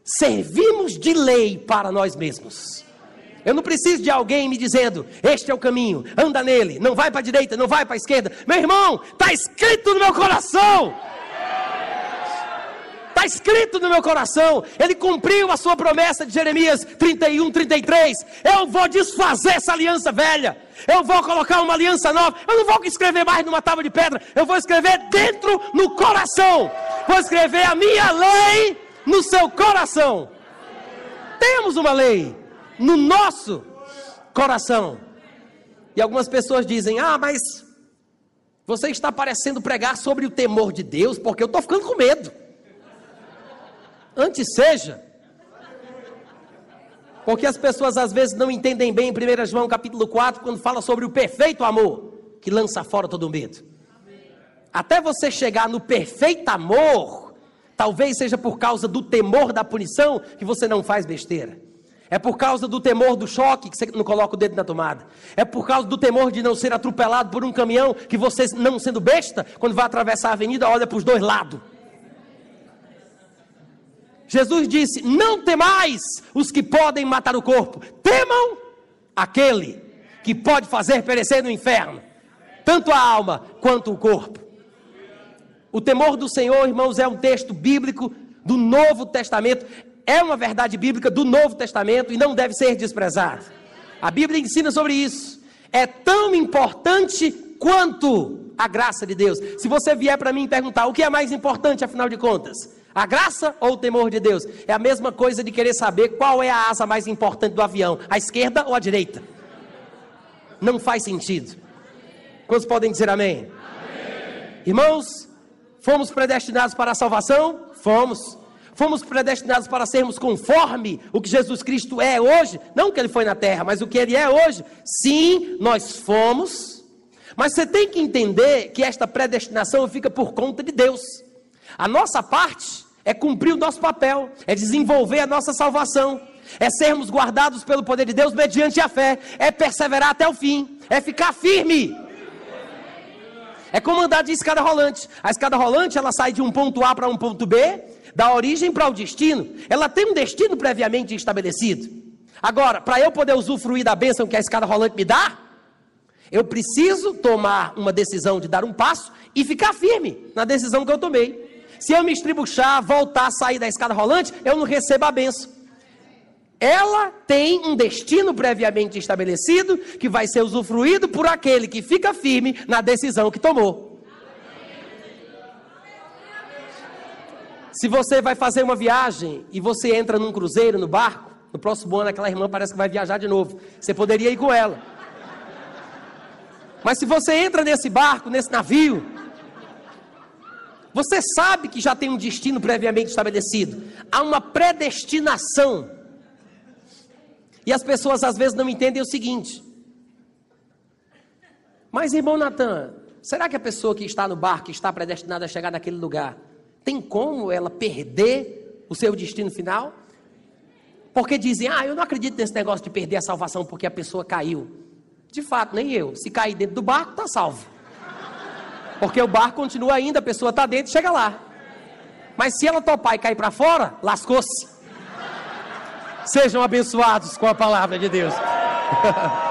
servimos de lei para nós mesmos. Eu não preciso de alguém me dizendo: este é o caminho, anda nele, não vai para a direita, não vai para a esquerda. Meu irmão, está escrito no meu coração está escrito no meu coração. Ele cumpriu a sua promessa de Jeremias 31, 33. Eu vou desfazer essa aliança velha. Eu vou colocar uma aliança nova. Eu não vou escrever mais numa tábua de pedra. Eu vou escrever dentro no coração. Vou escrever a minha lei no seu coração. Temos uma lei no nosso coração. E algumas pessoas dizem: Ah, mas você está parecendo pregar sobre o temor de Deus, porque eu estou ficando com medo. Antes seja. Porque as pessoas às vezes não entendem bem em 1 João capítulo 4, quando fala sobre o perfeito amor, que lança fora todo medo. Até você chegar no perfeito amor, talvez seja por causa do temor da punição que você não faz besteira. É por causa do temor do choque que você não coloca o dedo na tomada. É por causa do temor de não ser atropelado por um caminhão que você, não sendo besta, quando vai atravessar a avenida, olha para os dois lados. Jesus disse: Não temais os que podem matar o corpo, temam aquele que pode fazer perecer no inferno, tanto a alma quanto o corpo. O temor do Senhor, irmãos, é um texto bíblico do Novo Testamento, é uma verdade bíblica do Novo Testamento e não deve ser desprezado. A Bíblia ensina sobre isso. É tão importante quanto a graça de Deus. Se você vier para mim perguntar o que é mais importante, afinal de contas, a graça ou o temor de Deus? É a mesma coisa de querer saber qual é a asa mais importante do avião, a esquerda ou a direita. Não faz sentido. Quantos podem dizer amém? amém? Irmãos, fomos predestinados para a salvação? Fomos. Fomos predestinados para sermos conforme o que Jesus Cristo é hoje, não o que ele foi na terra, mas o que ele é hoje. Sim, nós fomos. Mas você tem que entender que esta predestinação fica por conta de Deus. A nossa parte é cumprir o nosso papel, é desenvolver a nossa salvação, é sermos guardados pelo poder de Deus mediante a fé, é perseverar até o fim, é ficar firme. É como andar de escada rolante. A escada rolante, ela sai de um ponto A para um ponto B, da origem para o destino. Ela tem um destino previamente estabelecido. Agora, para eu poder usufruir da bênção que a escada rolante me dá, eu preciso tomar uma decisão de dar um passo e ficar firme na decisão que eu tomei. Se eu me estribuchar, voltar, sair da escada rolante, eu não recebo a benção. Ela tem um destino previamente estabelecido que vai ser usufruído por aquele que fica firme na decisão que tomou. Se você vai fazer uma viagem e você entra num cruzeiro, no barco, no próximo ano aquela irmã parece que vai viajar de novo. Você poderia ir com ela. Mas se você entra nesse barco, nesse navio, você sabe que já tem um destino previamente estabelecido. Há uma predestinação. E as pessoas às vezes não entendem o seguinte. Mas, irmão Natan, será que a pessoa que está no barco, está predestinada a chegar naquele lugar, tem como ela perder o seu destino final? Porque dizem, ah, eu não acredito nesse negócio de perder a salvação porque a pessoa caiu. De fato, nem eu. Se cair dentro do barco, está salvo. Porque o barco continua ainda, a pessoa está dentro e chega lá. Mas se ela topar e cair para fora, lascou-se. Sejam abençoados com a palavra de Deus.